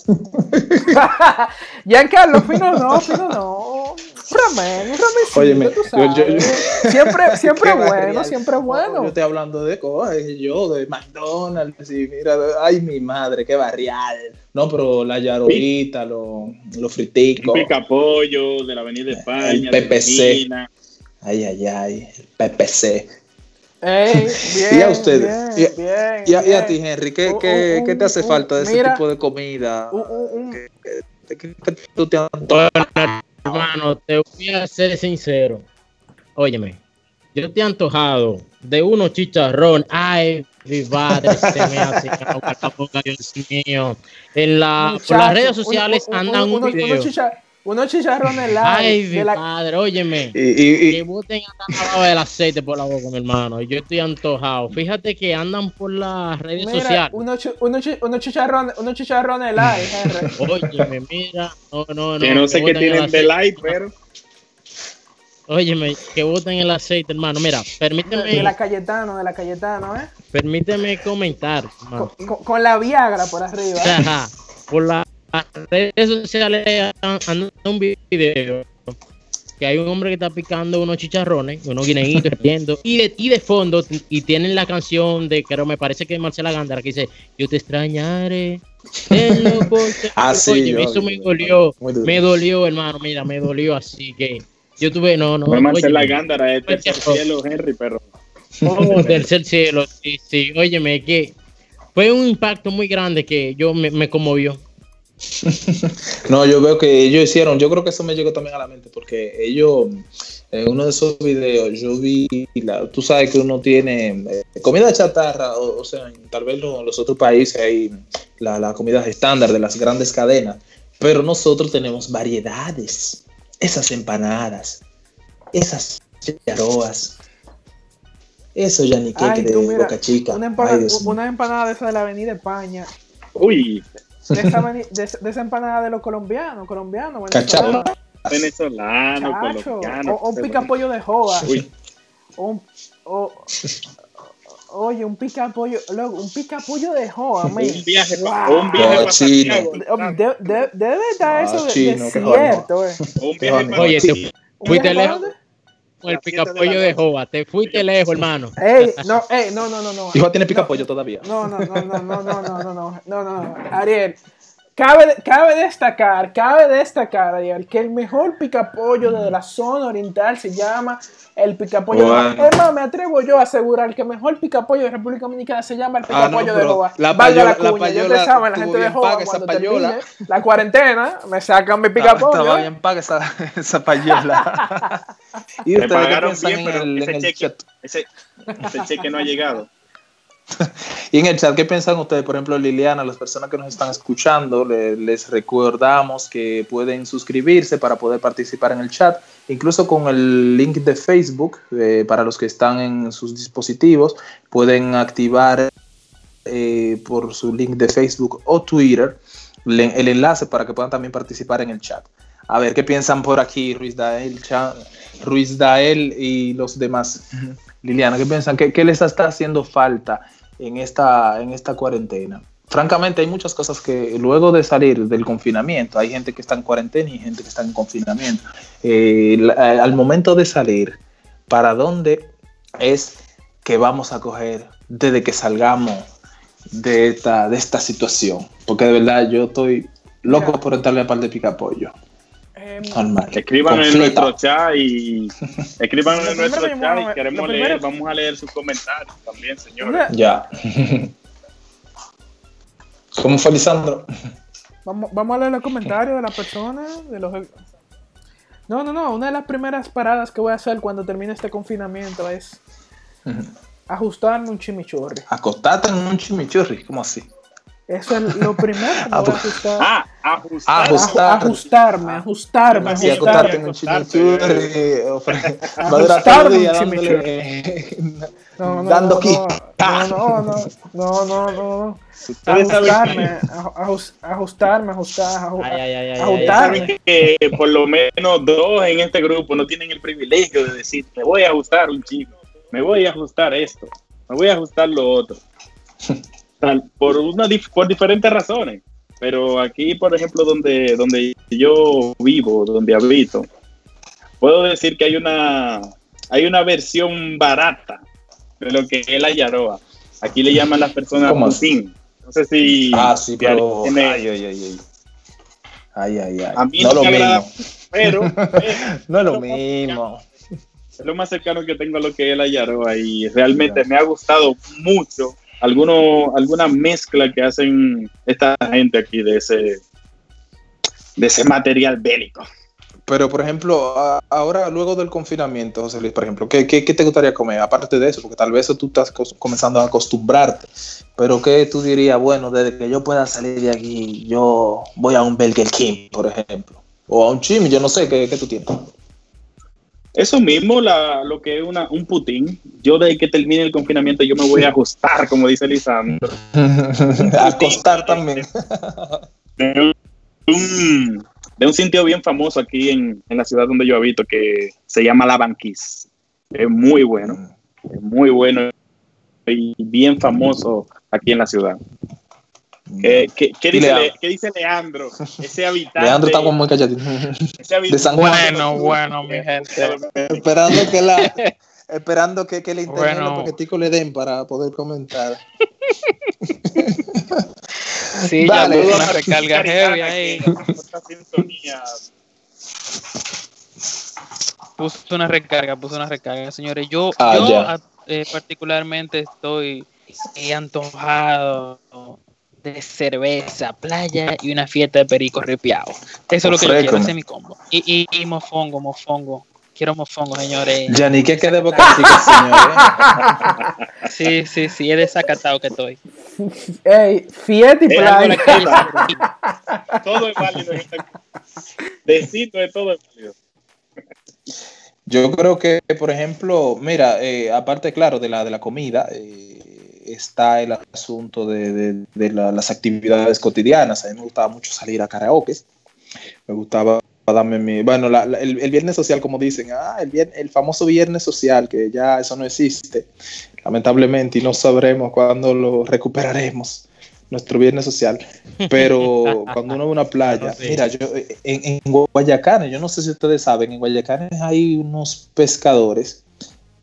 Giancarlo, fino no, fino no. Ramen, un Óyeme, tú yo- yo- sabes. Siempre, siempre bueno, barrial. siempre bueno. Yo estoy hablando de cosas, yo, de McDonald's, y mira, ay, mi madre, qué barrial. No, pero la yarorita, los lo friticos. Un picapollo de la Avenida España. El PPC. Ay, ay, ay, el PPC. Bien, y a ustedes, bien, y, a- bien, y a, y a bien. ti, Henry, ¿qué, Un- qué, un- qué te hace un- falta de ese tipo de comida? ¿Qué- qué- qué- qué tú te Bueno, hermano, te voy a ser sincero. Óyeme, yo te he antojado de unos chicharrón. Ay, mi padre, se me hace boca, Dios mío. En la, por las redes sociales un- un- andan un unos- video. unos chicha- Unos chicharrones light. Ay, mi la- padre, óyeme. Y- y- y- Que boten hasta la del aceite por la boca, mi hermano. Yo estoy antojado. Fíjate que andan por las redes Mira, sociales. unos, chi- chi- unos chicharrones, unos chicharrones light, Henry. Óyeme, mira. No, no, no. Que no sé qué el tienen de light, pero. Óyeme, que boten el aceite, hermano. Mira, permíteme, De la Cayetano, de la Cayetano, ¿eh? permíteme comentar, hermano. Con, con la Viagra por arriba. ¿eh? Ajá. Por las redes sociales anda un video que hay un hombre que está picando unos chicharrones, unos guineitos, riendo, y de, y de fondo, y tienen la canción de, creo, me parece que es Marcela Gándara, que dice, yo te extrañaré. en lo corto". Ah, Oye, yo- eso me dolió, me dolió, hermano, mira, me dolió, así que yo tuve, no, no. No es Marcela óyeme, Gándara, es tercer Oye, cielo, Henry, pero. Oh, tercer cielo, sí, sí. Óyeme, que fue un impacto muy grande que yo me, me conmovió. No, yo veo que ellos hicieron, yo creo que eso me llegó también a la mente, porque ellos, en uno de esos videos, yo vi, la, tú sabes que uno tiene eh, comida chatarra, o, o sea, en- tal vez en los otros países hay la, la comida estándar de las grandes cadenas, pero nosotros tenemos variedades, esas empanadas, esas yaroas, eso ya ni tú de mira, Boca Chica. Una empanada, una empanada de esa de la Avenida España. Uy, De esa, de, esa- de esa empanada de los colombianos, colombianos, Cachapa. venezolano, Chacho, colombiano. o, o un picapollo de joa. O o- oye, un picapollo, luego, un picapollo de joa, man. Un viaje Wow. un viaje. Santiago. De- de- debe estar Ah, eso de, chino, de qué cierto, eh. Un Qué viaje bonito. pa' Oye, te Santiago. fuiste ¿Un viaje lejos para con el picapollo de Jova. Te fuiste lejos, hermano. Ey, no, ey, no, no, no, no. Hijo tiene pica pollo todavía. No, no, no, no, no, no, no, no, no, no, no, Ariel. Cabe, cabe destacar, cabe destacar, Ariel, que el mejor picapollo de la zona oriental se llama el picapollo de Es más, me atrevo yo a asegurar que el mejor picapollo de República Dominicana se llama el Ah, no, picapollo de pero Joa. la Valga payola- la cuña, ya payola saben, la gente de cuando termine la cuarentena, me sacan mi Estaba picapollo. bien paga esa, esa payola. ¿Y Me ustedes qué pagaron piensan bien, en pero el, en ese el cheque, chat? ese, ese cheque no ha llegado. Y en el chat, ¿qué piensan ustedes? Por ejemplo, Liliana, las personas que nos están escuchando, le- les recordamos que pueden suscribirse para poder participar en el chat, incluso con el link de Facebook, eh, para los que están en sus dispositivos, pueden activar eh, por su link de Facebook o Twitter le- el enlace para que puedan también participar en el chat. A ver, ¿qué piensan por aquí Ruiz Dael, Ruiz Dael y los demás? Liliana, ¿qué piensan? ¿Qué, qué les está haciendo falta en esta, en esta cuarentena? Francamente, hay muchas cosas que luego de salir del confinamiento, hay gente que está en cuarentena y gente que está en confinamiento. Eh, la- al momento de salir, ¿para dónde es que vamos a coger desde que salgamos de esta, de esta situación. Porque de verdad yo estoy loco por entrarle a par de pica Escriban en nuestro chat y escriban en nuestro chat y queremos primero- leer, vamos a leer sus comentarios también, señores. Ya. ¿Cómo fue Lisandro? Vamos, vamos a leer los comentarios de la persona, de los... No, no, no, una de las primeras paradas que voy a hacer cuando termine este confinamiento es ajustarme un chimichurri. Acostarte en un chimichurri, ¿cómo así? Eso es lo primero que me voy a ajustar. Ah, ajustar. Ajustar. Aju- ajustarme, ajustarme, Sí, ajustarme. acostarte en un chimichurri. eh, ofre- Va a durar Ajustarme todo el un día chimichurri. dándole. No, no, Dando no, aquí. No, no, no, no, no, Ajustarme, aj- ajus- ajustarme, ajustar, aju- Ay, ay, ay, ay, ajustarme. Que por lo menos dos en este grupo no tienen el privilegio de decir, me voy a ajustar un chico, me voy a ajustar esto, me voy a ajustar lo otro. Tal, por, una, dif- por diferentes razones. Pero aquí, por ejemplo, donde, donde yo vivo, donde habito, puedo decir que hay una, hay una versión barata de lo que es la Yaroa. Aquí le llaman las personas putín. No sé si... Ah, sí, pero. Ay, ay, ay, ay. Ay, ay, ay. A mí no lo mismo. pero, No es lo mismo. es lo más cercano que tengo a lo que es la Yaroa y realmente me ha gustado mucho alguno, alguna mezcla que hacen esta gente aquí de ese de ese material bélico. Pero, por ejemplo, ahora, luego del confinamiento, José Luis, por ejemplo, ¿qué, qué, te gustaría comer? Aparte de eso, porque tal vez tú estás comenzando a acostumbrarte. Pero, ¿qué tú dirías? Bueno, desde que yo pueda salir de aquí, yo voy a un Burger King, por ejemplo. O a un Chimi, yo no sé, ¿qué, qué tú tienes? Eso mismo, la, lo que es una, un putín. Yo desde que termine el confinamiento yo me voy a ajustar, como dice Lisandro. Acostar también. de un, de un sitio bien famoso aquí en, en la ciudad donde yo habito que se llama La Banquise. Es muy bueno, es muy bueno y bien famoso aquí en la ciudad. Eh, ¿qué, qué dice, Le- qué dice Leandro? Ese habitante. Leandro está como muy calladito. ese habitante- De San Juan. Bueno, bueno, mi gente. Esperando que la... Esperando que, que el internet Bueno. los paqueticos le den para poder comentar. Sí, ya una recarga heavy ahí. Puso una recarga, puso una recarga, señores. Yo, Ah, yo eh, particularmente estoy eh, antojado de cerveza, playa y una fiesta de perico ripiado. Eso es lo que yo quiero, ese es mi combo. Y, y, y mofongo, mofongo. Quiero mofongo, señores. Ya ni que quede boca chica, señor. ¿eh? Sí, sí, sí, es desacatado que estoy. Ey, fiesta y Eh, playa. Todo es válido. en esta- Decito de todo es válido. Yo creo que, por ejemplo, mira, eh, aparte, claro, de la, de la comida, eh, está el asunto de, de- de la- las actividades cotidianas. A mí me gustaba mucho salir a karaoke. Me gustaba darme mi... Bueno, la- la- el, el viernes social, como dicen, ah, el, vier- el famoso viernes social, que ya eso no existe, lamentablemente, y no sabremos cuándo lo recuperaremos, nuestro viernes social. Pero cuando uno va a una playa, Sí. mira, yo en, en Guayacanes, yo no sé si ustedes saben, en Guayacanes hay unos pescadores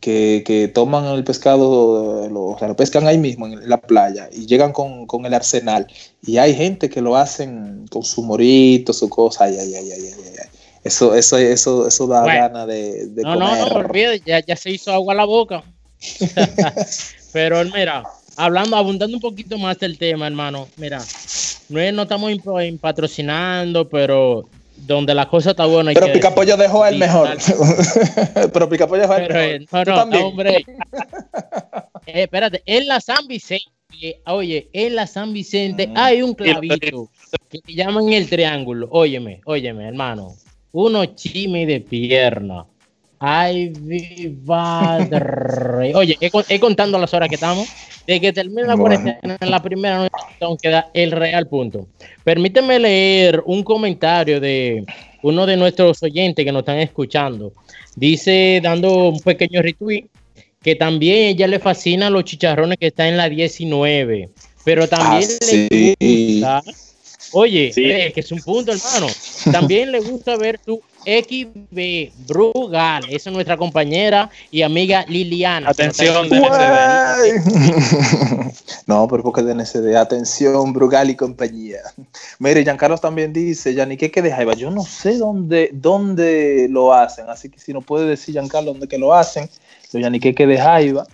que, que toman el pescado, lo, o sea, lo pescan ahí mismo en la playa y llegan con, con el arsenal. Y hay gente que lo hacen con su morito, su cosa. Ay, ay, ay, ay, ay, ay. Eso, eso, eso, eso da Bueno. ganas de, de No, no, comer. no, olvídate, ya, ya se hizo agua a la boca. Pero mira, hablando, abundando un poquito más del tema, hermano, mira, no, no estamos patrocinando, pero donde la cosa está buena. Pero Picapollo dejó el mejor. Pero Picapollo dejó el mejor. eh, no, no, hombre. Eh, espérate, en la San Vicente, oye, en la San Vicente hay un clavito que se llaman el triángulo. Óyeme, óyeme, hermano. Uno chime de pierna. Ay, vivadre. Oye, con- es contando las horas que estamos. De que termine la Bueno. cuarentena en la primera noche, queda el real punto. Permíteme leer un comentario de uno de nuestros oyentes que nos están escuchando. Dice, dando un pequeño retweet, que también ella le fascinan los chicharrones que están en la 19. Pero también Ah, le sí. gusta. Oye, Sí. eh, que es un punto, hermano. También le gusta ver tu XB Brugal. Esa es nuestra compañera y amiga Liliana. Atención, Que está- No, pero porque de NCD, atención, Brugal y compañía. Mire, Giancarlo también dice, Yaniqueque de Jaiba, yo no sé dónde, dónde lo hacen, así que si no puede decir Giancarlo dónde que lo hacen, los Yaniqueque de Jaiba,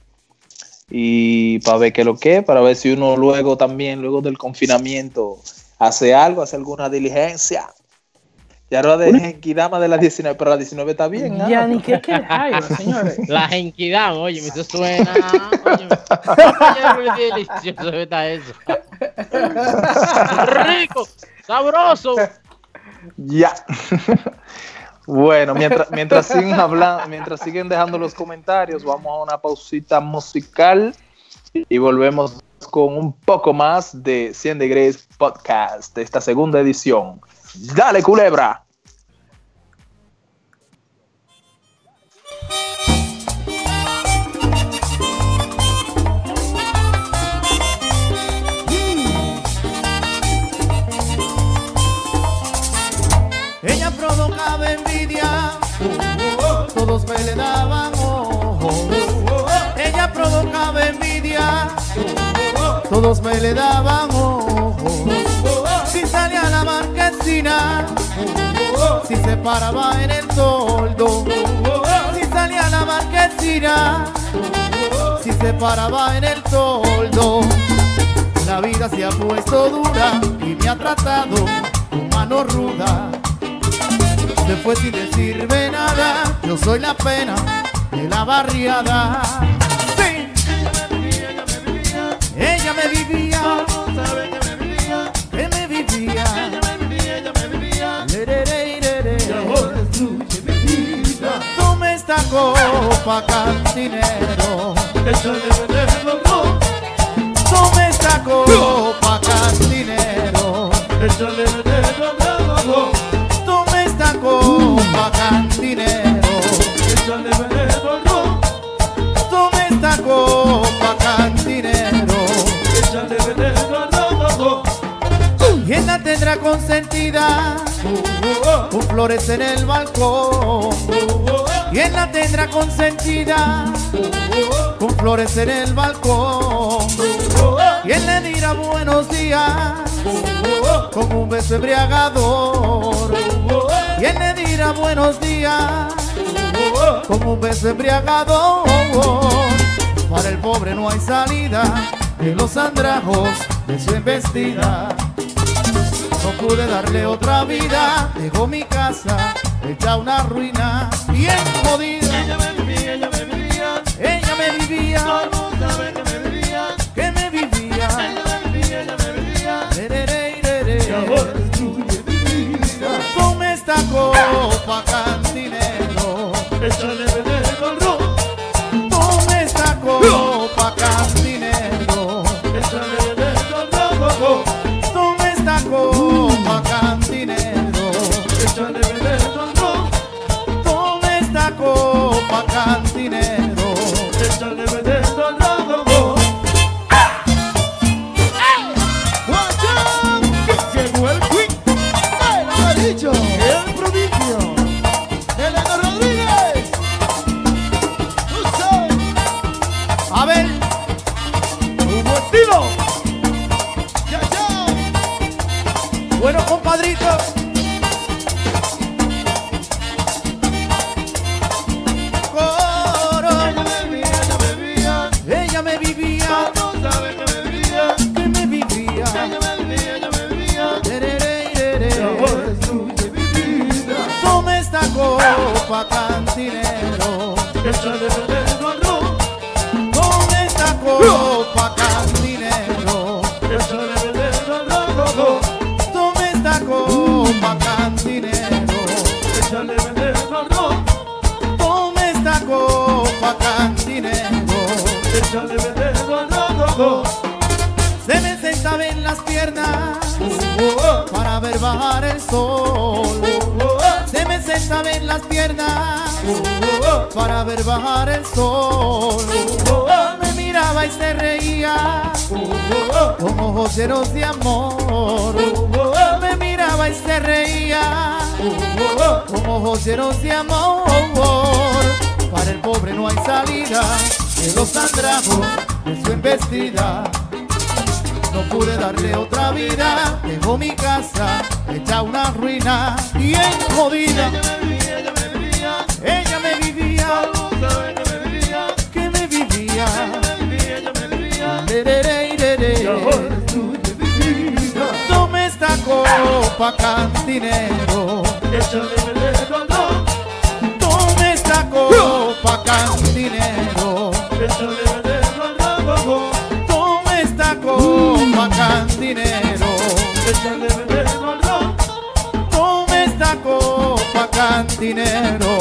y para ver qué lo que, para ver si uno luego también, luego del confinamiento, hace algo, hace alguna diligencia. Ya era de Genkidama de las 19, pero la 19 está bien. ¿ah? Yaniqueque de Jaiba, señores. La Genkidama, oye, eso suena. Oye, qué delicioso está eso. Rico, sabroso. Ya. bueno, mientras, mientras siguen hablando, mientras siguen dejando los comentarios, vamos a una pausita musical y volvemos con un poco más de 100 Degrees Podcast de esta segunda edición. Dale, culebra. Ella provocaba envidia, todos me le daban ojo. Ella provocaba envidia, todos me le daban ojo. Si se paraba en el toldo. Si salía a la marquesina, si se paraba en el toldo. La vida se ha puesto dura y me ha tratado con mano ruda. Se fue sin decirme nada, yo soy la pena de la barriada. Sí. Ella me vivía, que Copa, cantinero. Tome esta copa, cantinero. Tome esta copa, cantinero. Tome esta copa, cantinero. ¿Quién la tendrá consentida? Con flores en el balcón. ¿Quién la tendrá consentida? Con flores en el balcón. ¿Quién le dirá buenos días? Con un beso embriagador. ¿Quién le dirá buenos días? Con un beso embriagador. Para el pobre no hay salida de los andrajos de su embestida. Pude darle otra vida, dejó mi casa hecha una ruina, bien jodida. Ella me vivía, ella me vivía, ella me vivía, que me vivía, que me vivía, ella me vivía, ella me vivía, Lerere, lerere. y ahora destruye mi vida. Tome esta copa, cantinero, bajar el sol. Me miraba y se reía con ojos llenos de amor. Me miraba y se reía con ojos llenos de amor. Para el pobre no hay salida de los andrajos de su embestida. No pude darle otra vida, dejó mi casa hecha una ruina bien jodida. Ella me vivía, Tome esta copa, cantinero. Tome esta copa, cantinero. Tome esta copa, cantinero. Tome esta copa, cantinero.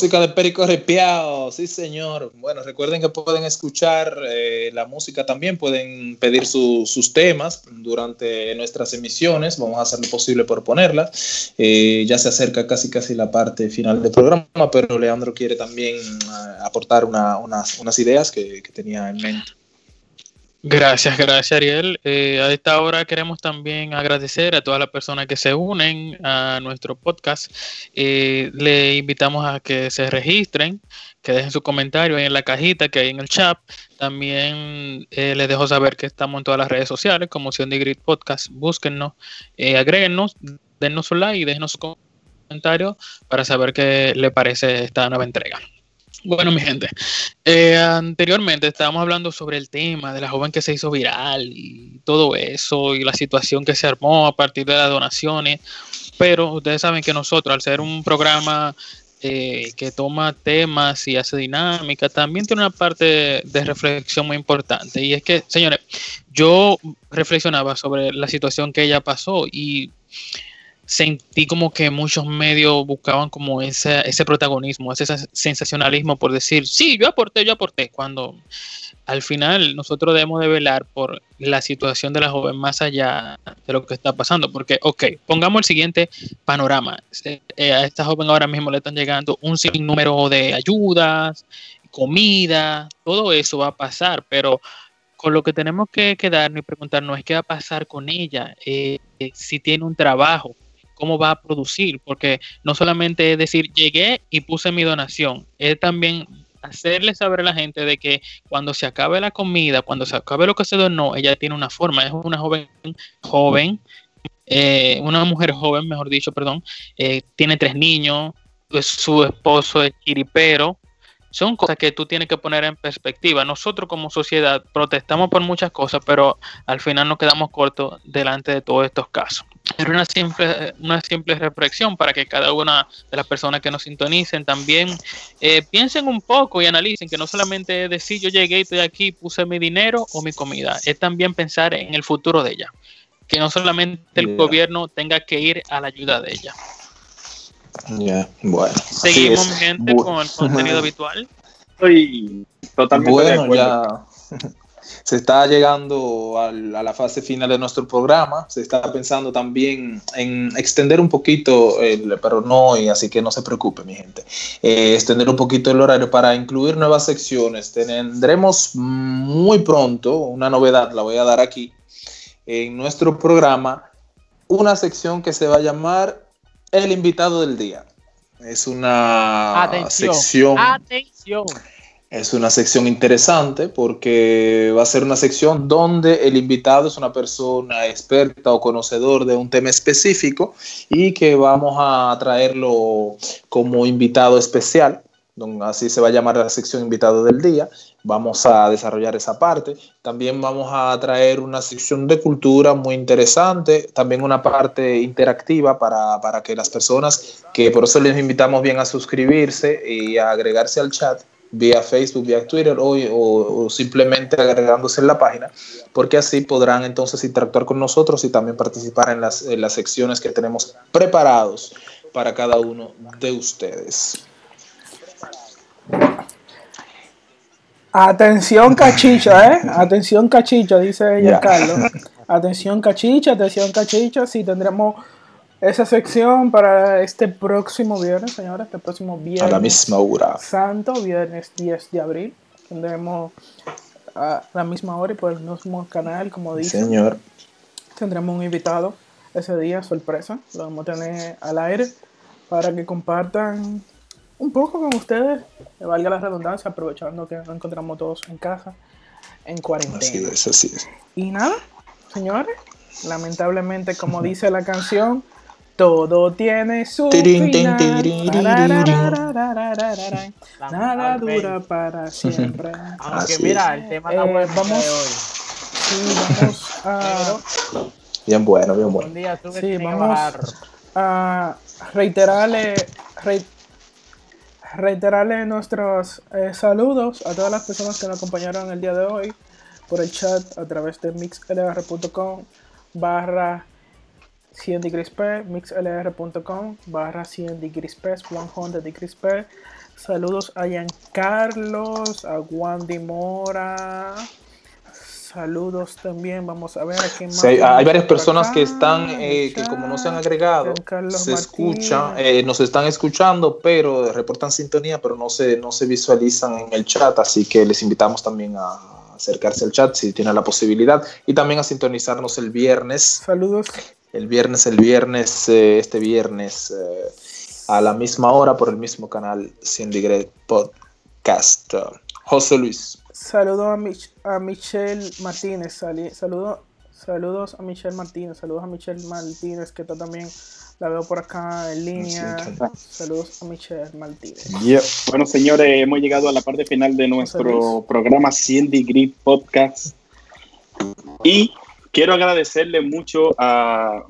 Música de Perico Repiao, sí señor. Bueno, recuerden que pueden escuchar eh, la música también, pueden pedir su- sus temas durante nuestras emisiones, vamos a hacer lo posible por ponerlas. Eh, ya se acerca casi casi la parte final del programa, pero Leandro quiere también ah, aportar una- unas, ideas que tenía en mente. Gracias, gracias Ariel. Eh, a esta hora queremos también agradecer a todas las personas que se unen a nuestro podcast. Eh, le invitamos a que se registren, que dejen su comentario en la cajita que hay en el chat. También eh, les dejo saber que estamos en todas las redes sociales como Sion de Grid Podcast. Búsquennos, eh, agréguennos, dennos un like y déjenos su comentario para saber qué le parece esta nueva entrega. Bueno, mi gente, eh, anteriormente estábamos hablando sobre el tema de la joven que se hizo viral y todo eso y la situación que se armó a partir de las donaciones. pero ustedes saben que nosotros, al ser un programa eh, que toma temas y hace dinámica, también tiene una parte de reflexión muy importante. Y es que, señores, yo reflexionaba sobre la situación que ella pasó y sentí como que muchos medios buscaban como ese, ese protagonismo, ese sensacionalismo por decir, sí, yo aporté, yo aporté, cuando al final nosotros debemos de velar por la situación de la joven más allá de lo que está pasando, porque, ok, pongamos el siguiente panorama. Eh, a esta joven ahora mismo le están llegando un sinnúmero de ayudas, comida, todo eso va a pasar, pero con lo que tenemos que quedarnos y preguntarnos es qué va a pasar con ella, eh, si tiene un trabajo, cómo va a producir, porque no solamente es decir, llegué y puse mi donación, es también hacerle saber a la gente de que cuando se acabe la comida, cuando se acabe lo que se donó, ella tiene una forma, es una joven, joven, eh, una mujer joven, mejor dicho, perdón, eh, tiene tres niños, su esposo es chiripero, son cosas que tú tienes que poner en perspectiva. Nosotros como sociedad protestamos por muchas cosas, pero al final nos quedamos cortos delante de todos estos casos. Era una simple, una simple reflexión para que cada una de las personas que nos sintonicen también eh, piensen un poco y analicen que no solamente es decir yo llegué y estoy aquí, puse mi dinero o mi comida, es también pensar en el futuro de ella, que no solamente el Yeah. gobierno tenga que ir a la ayuda de ella. Ya, bueno. Seguimos, gente, Bu- con el contenido habitual. Estoy totalmente de acuerdo. ya se está llegando a la fase final de nuestro programa. Se está pensando también en extender un poquito, el, pero no hoy, así que no se preocupe, mi gente. Eh, extender un poquito el horario para incluir nuevas secciones. Tendremos muy pronto una novedad, la voy a dar aquí, en nuestro programa, una sección que se va a llamar El invitado del día. Es una Atención. sección. Atención. Es una sección interesante porque va a ser una sección donde el invitado es una persona experta o conocedor de un tema específico y que vamos a traerlo como invitado especial. Así se va a llamar la sección invitado del día. Vamos a desarrollar esa parte. También vamos a traer una sección de cultura muy interesante. También una parte interactiva para, para que las personas, que por eso les invitamos bien a suscribirse y a agregarse al chat vía Facebook, vía Twitter o, o- o simplemente agregándose en la página, porque así podrán entonces interactuar con nosotros y también participar en las, en las secciones que tenemos preparados para cada uno de ustedes. Atención cachicha, ¿eh? Atención cachicha, dice Ya. Giancarlo. Atención cachicha, atención cachicha. Sí, tendremos esa sección para este próximo viernes, señores. Este próximo viernes. A la misma hora. Santo, viernes 10 de abril. Tendremos a la misma hora y por el mismo canal, como dice. Señor. Tendremos un invitado ese día, sorpresa. Lo vamos a tener al aire para que compartan un poco con ustedes, valga la redundancia, aprovechando que nos encontramos todos en casa, en cuarentena. Así es, así es. Y nada, señores, lamentablemente, como dice la canción, todo tiene su final. Nada dura para siempre. Aunque Así mira, el tema está eh, bueno vamos. Sí, vamos a... Bien bueno, bien bueno. Un día sí, vamos a reiterarle, reiterarle nuestros saludos a todas las personas que nos acompañaron el día de hoy por el chat a través de mixlr.com barra 100 degrees P, mixlr.com barra 100 degrees P, 100 degrees. Saludos a Giancarlos, a Wandy Mora. Saludos también, vamos a ver a quién más. Sí, hay, varias personas acá. que están, eh, que como no se han agregado, se escuchan, eh, nos están escuchando, pero reportan sintonía, pero no se, no se visualizan en el chat, así que les invitamos también a acercarse al chat si tienen la posibilidad y también a sintonizarnos el viernes. Saludos. El viernes, el viernes, eh, este viernes eh, a la misma hora por el mismo canal 100 Degree Podcast. José Luis. Saludos a, Mich- a Michelle Martínez. sali- saludo- saludos a Michelle Martínez. Saludos a Michelle Martínez, que está también, la veo por acá en línea. Saludos a Michelle Martínez. Yeah. Bueno, señores, hemos llegado a la parte final de nuestro programa 100 Degree Podcast. Y quiero agradecerle mucho a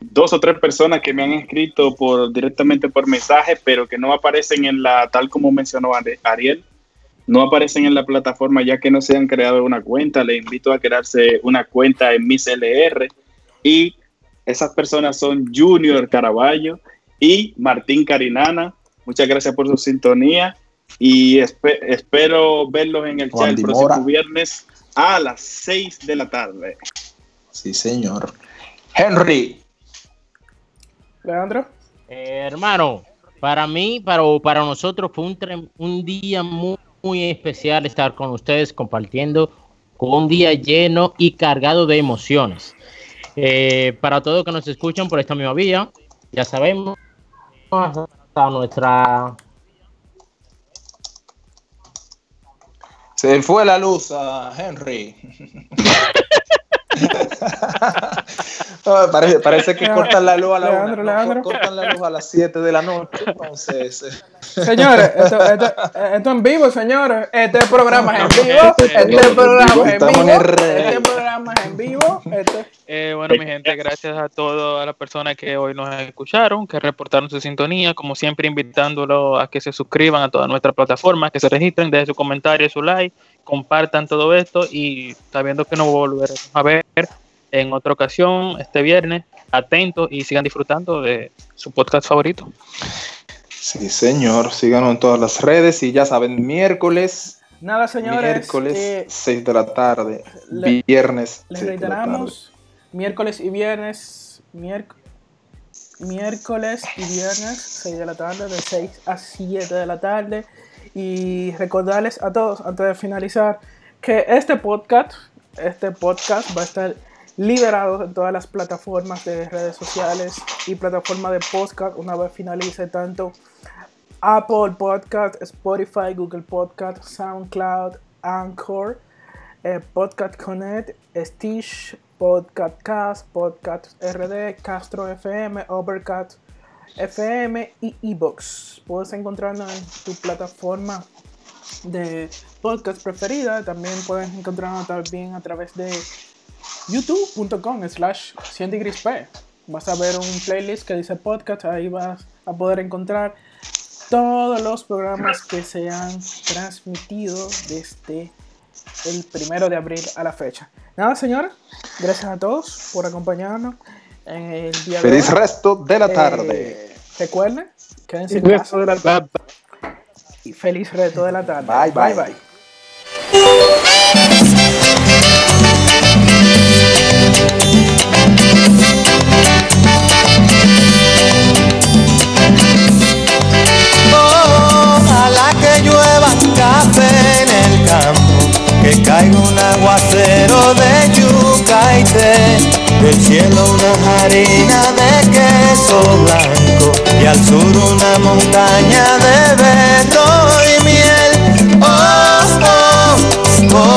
dos o tres personas que me han escrito por directamente por mensaje, pero que no aparecen en la, tal como mencionó Ariel, no aparecen en la plataforma ya que no se han creado una cuenta. Le invito a crearse una cuenta en Miss LR y esas personas son Junior Caraballo y Martín Carinana. Muchas gracias por su sintonía y espe- espero verlos en el chat el próximo viernes a las 6 de la tarde. Sí, señor. Henry. Leandro. Eh, hermano, para mí, para, para nosotros fue un, trem- un día muy, muy especial estar con ustedes compartiendo con un día lleno y cargado de emociones. Eh, para todos que nos escuchan por esta misma vía, ya sabemos, hasta nuestra Se fue la luz a Henry. Parece, parece que cortan la luz a la Leandro, una, Leandro. no, cortan la luz a las 7 de la noche. Entonces, eh, Señores, esto, esto, esto en vivo, señores. Este programa es en vivo. Este programa es en vivo. Este programa es en vivo. Este- Eh, bueno, mi gente, gracias a todas las personas que hoy nos escucharon, que reportaron su sintonía, como siempre invitándolo a que se suscriban a todas nuestras plataformas, que se registren, dejen su comentario, su like, compartan todo esto y sabiendo que nos volveremos a ver en otra ocasión este viernes, atentos y sigan disfrutando de su podcast favorito. sí, señor. Síganos en todas las redes y ya saben, miércoles, Nada, señores. miércoles, eh, 6 de la tarde, le- viernes, les 6 de la tarde. reiteramos miércoles y viernes. miérc- miércoles y viernes, 6 de la tarde, de 6 a 7 de la tarde. Y recordarles a todos, antes de finalizar, que este podcast, este podcast va a estar liberado en todas las plataformas de redes sociales y plataformas de podcast una vez finalice tanto Apple Podcast, Spotify, Google Podcast, SoundCloud, Anchor, eh, Podcast Connect, Stitch, Podcast Cast, Podcast RD, Castro FM, Overcast FM y eBooks. Puedes encontrarnos en tu plataforma de podcast preferida. También puedes encontrarnos también a través de youtube.com slash. Vas a ver un playlist que dice podcast, ahí vas a poder encontrar todos los programas que se han transmitido desde el primero de abril a la fecha. Nada, señores, gracias a todos por acompañarnos el día de Feliz hoy. resto de la Eh, tarde. recuerden, quédense en casa. Y feliz resto de la tarde. Bye, bye. bye. bye. Ojalá que llueva café en el campo, que caiga un aguacero de yuca y té, del cielo una harina de queso blanco y al sur una montaña de berro y miel. Oh, oh, oh,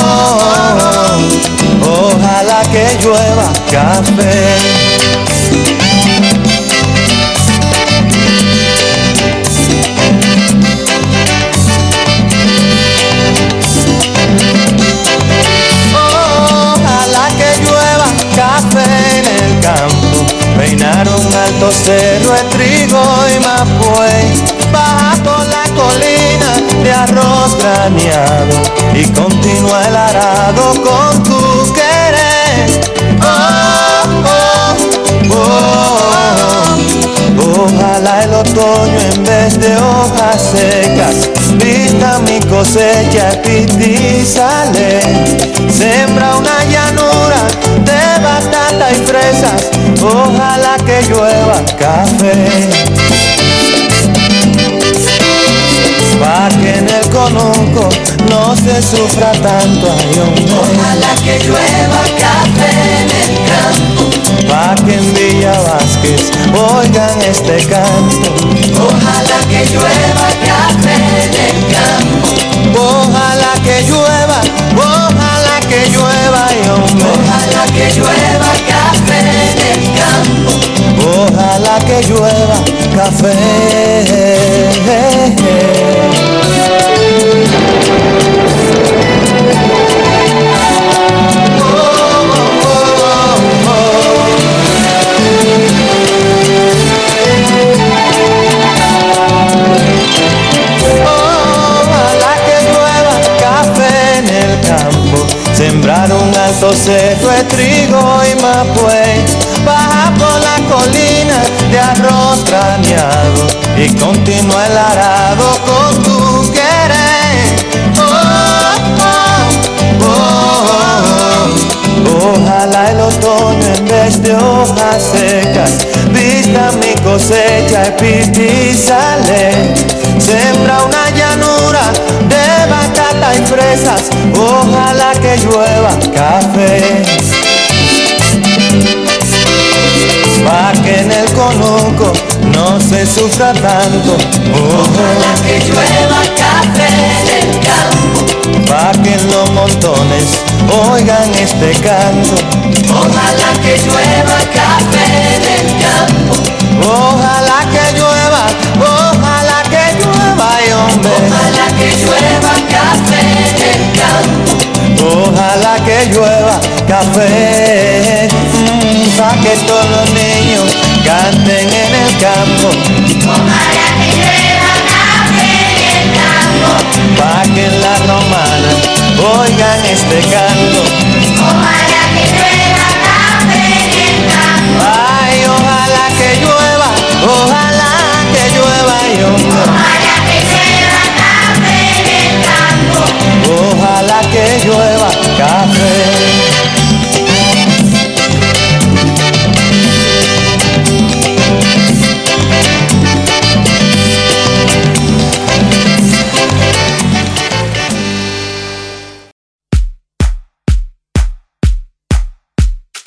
oh, ojalá que llueva café. Un alto cerro de trigo y mapuey, baja por la colina de arroz graneado. Y continúa el arado con tu Ojalá el otoño en vez de hojas secas vista mi cosecha y sale. Sembra una llanura de batata y fresas. Ojalá que llueva café. Pa' que en el conuco no se sufra tanto ay. Ojalá que llueva café campo. Pa' que en Villa Vázquez oigan este canto. Ojalá que llueva café en el campo. Ojalá que llueva, ojalá que llueva y hombre. Ojalá que llueva café en el campo. Ojalá que llueva café. Trigo y mapue Baja por la colina de arroz graneado Y continúa el arado con tu querer. Oh, oh, oh, oh. Ojalá el otoño en vez de hojas secas Vista mi cosecha y sale Sembra una llanura de batata y fresas. Ojalá que llueva café Pa' que en el conuco no se sufra tanto. Ojalá que llueva café en el campo. Pa' que los montones oigan este canto. Ojalá que llueva café en el campo. Ojalá que llueva, ojalá que llueva, ay hombre. Ojalá que llueva café en el campo. Ojalá que llueva café para que todos los niños canten en el campo. Ojalá que llueva en el campo. Para que las romanas oigan este canto. Ojalá que llueva en el campo. Ay, ojalá que llueva, ojalá que llueva yo. Ojalá que llueva café en el campo. Ojalá que llueva café.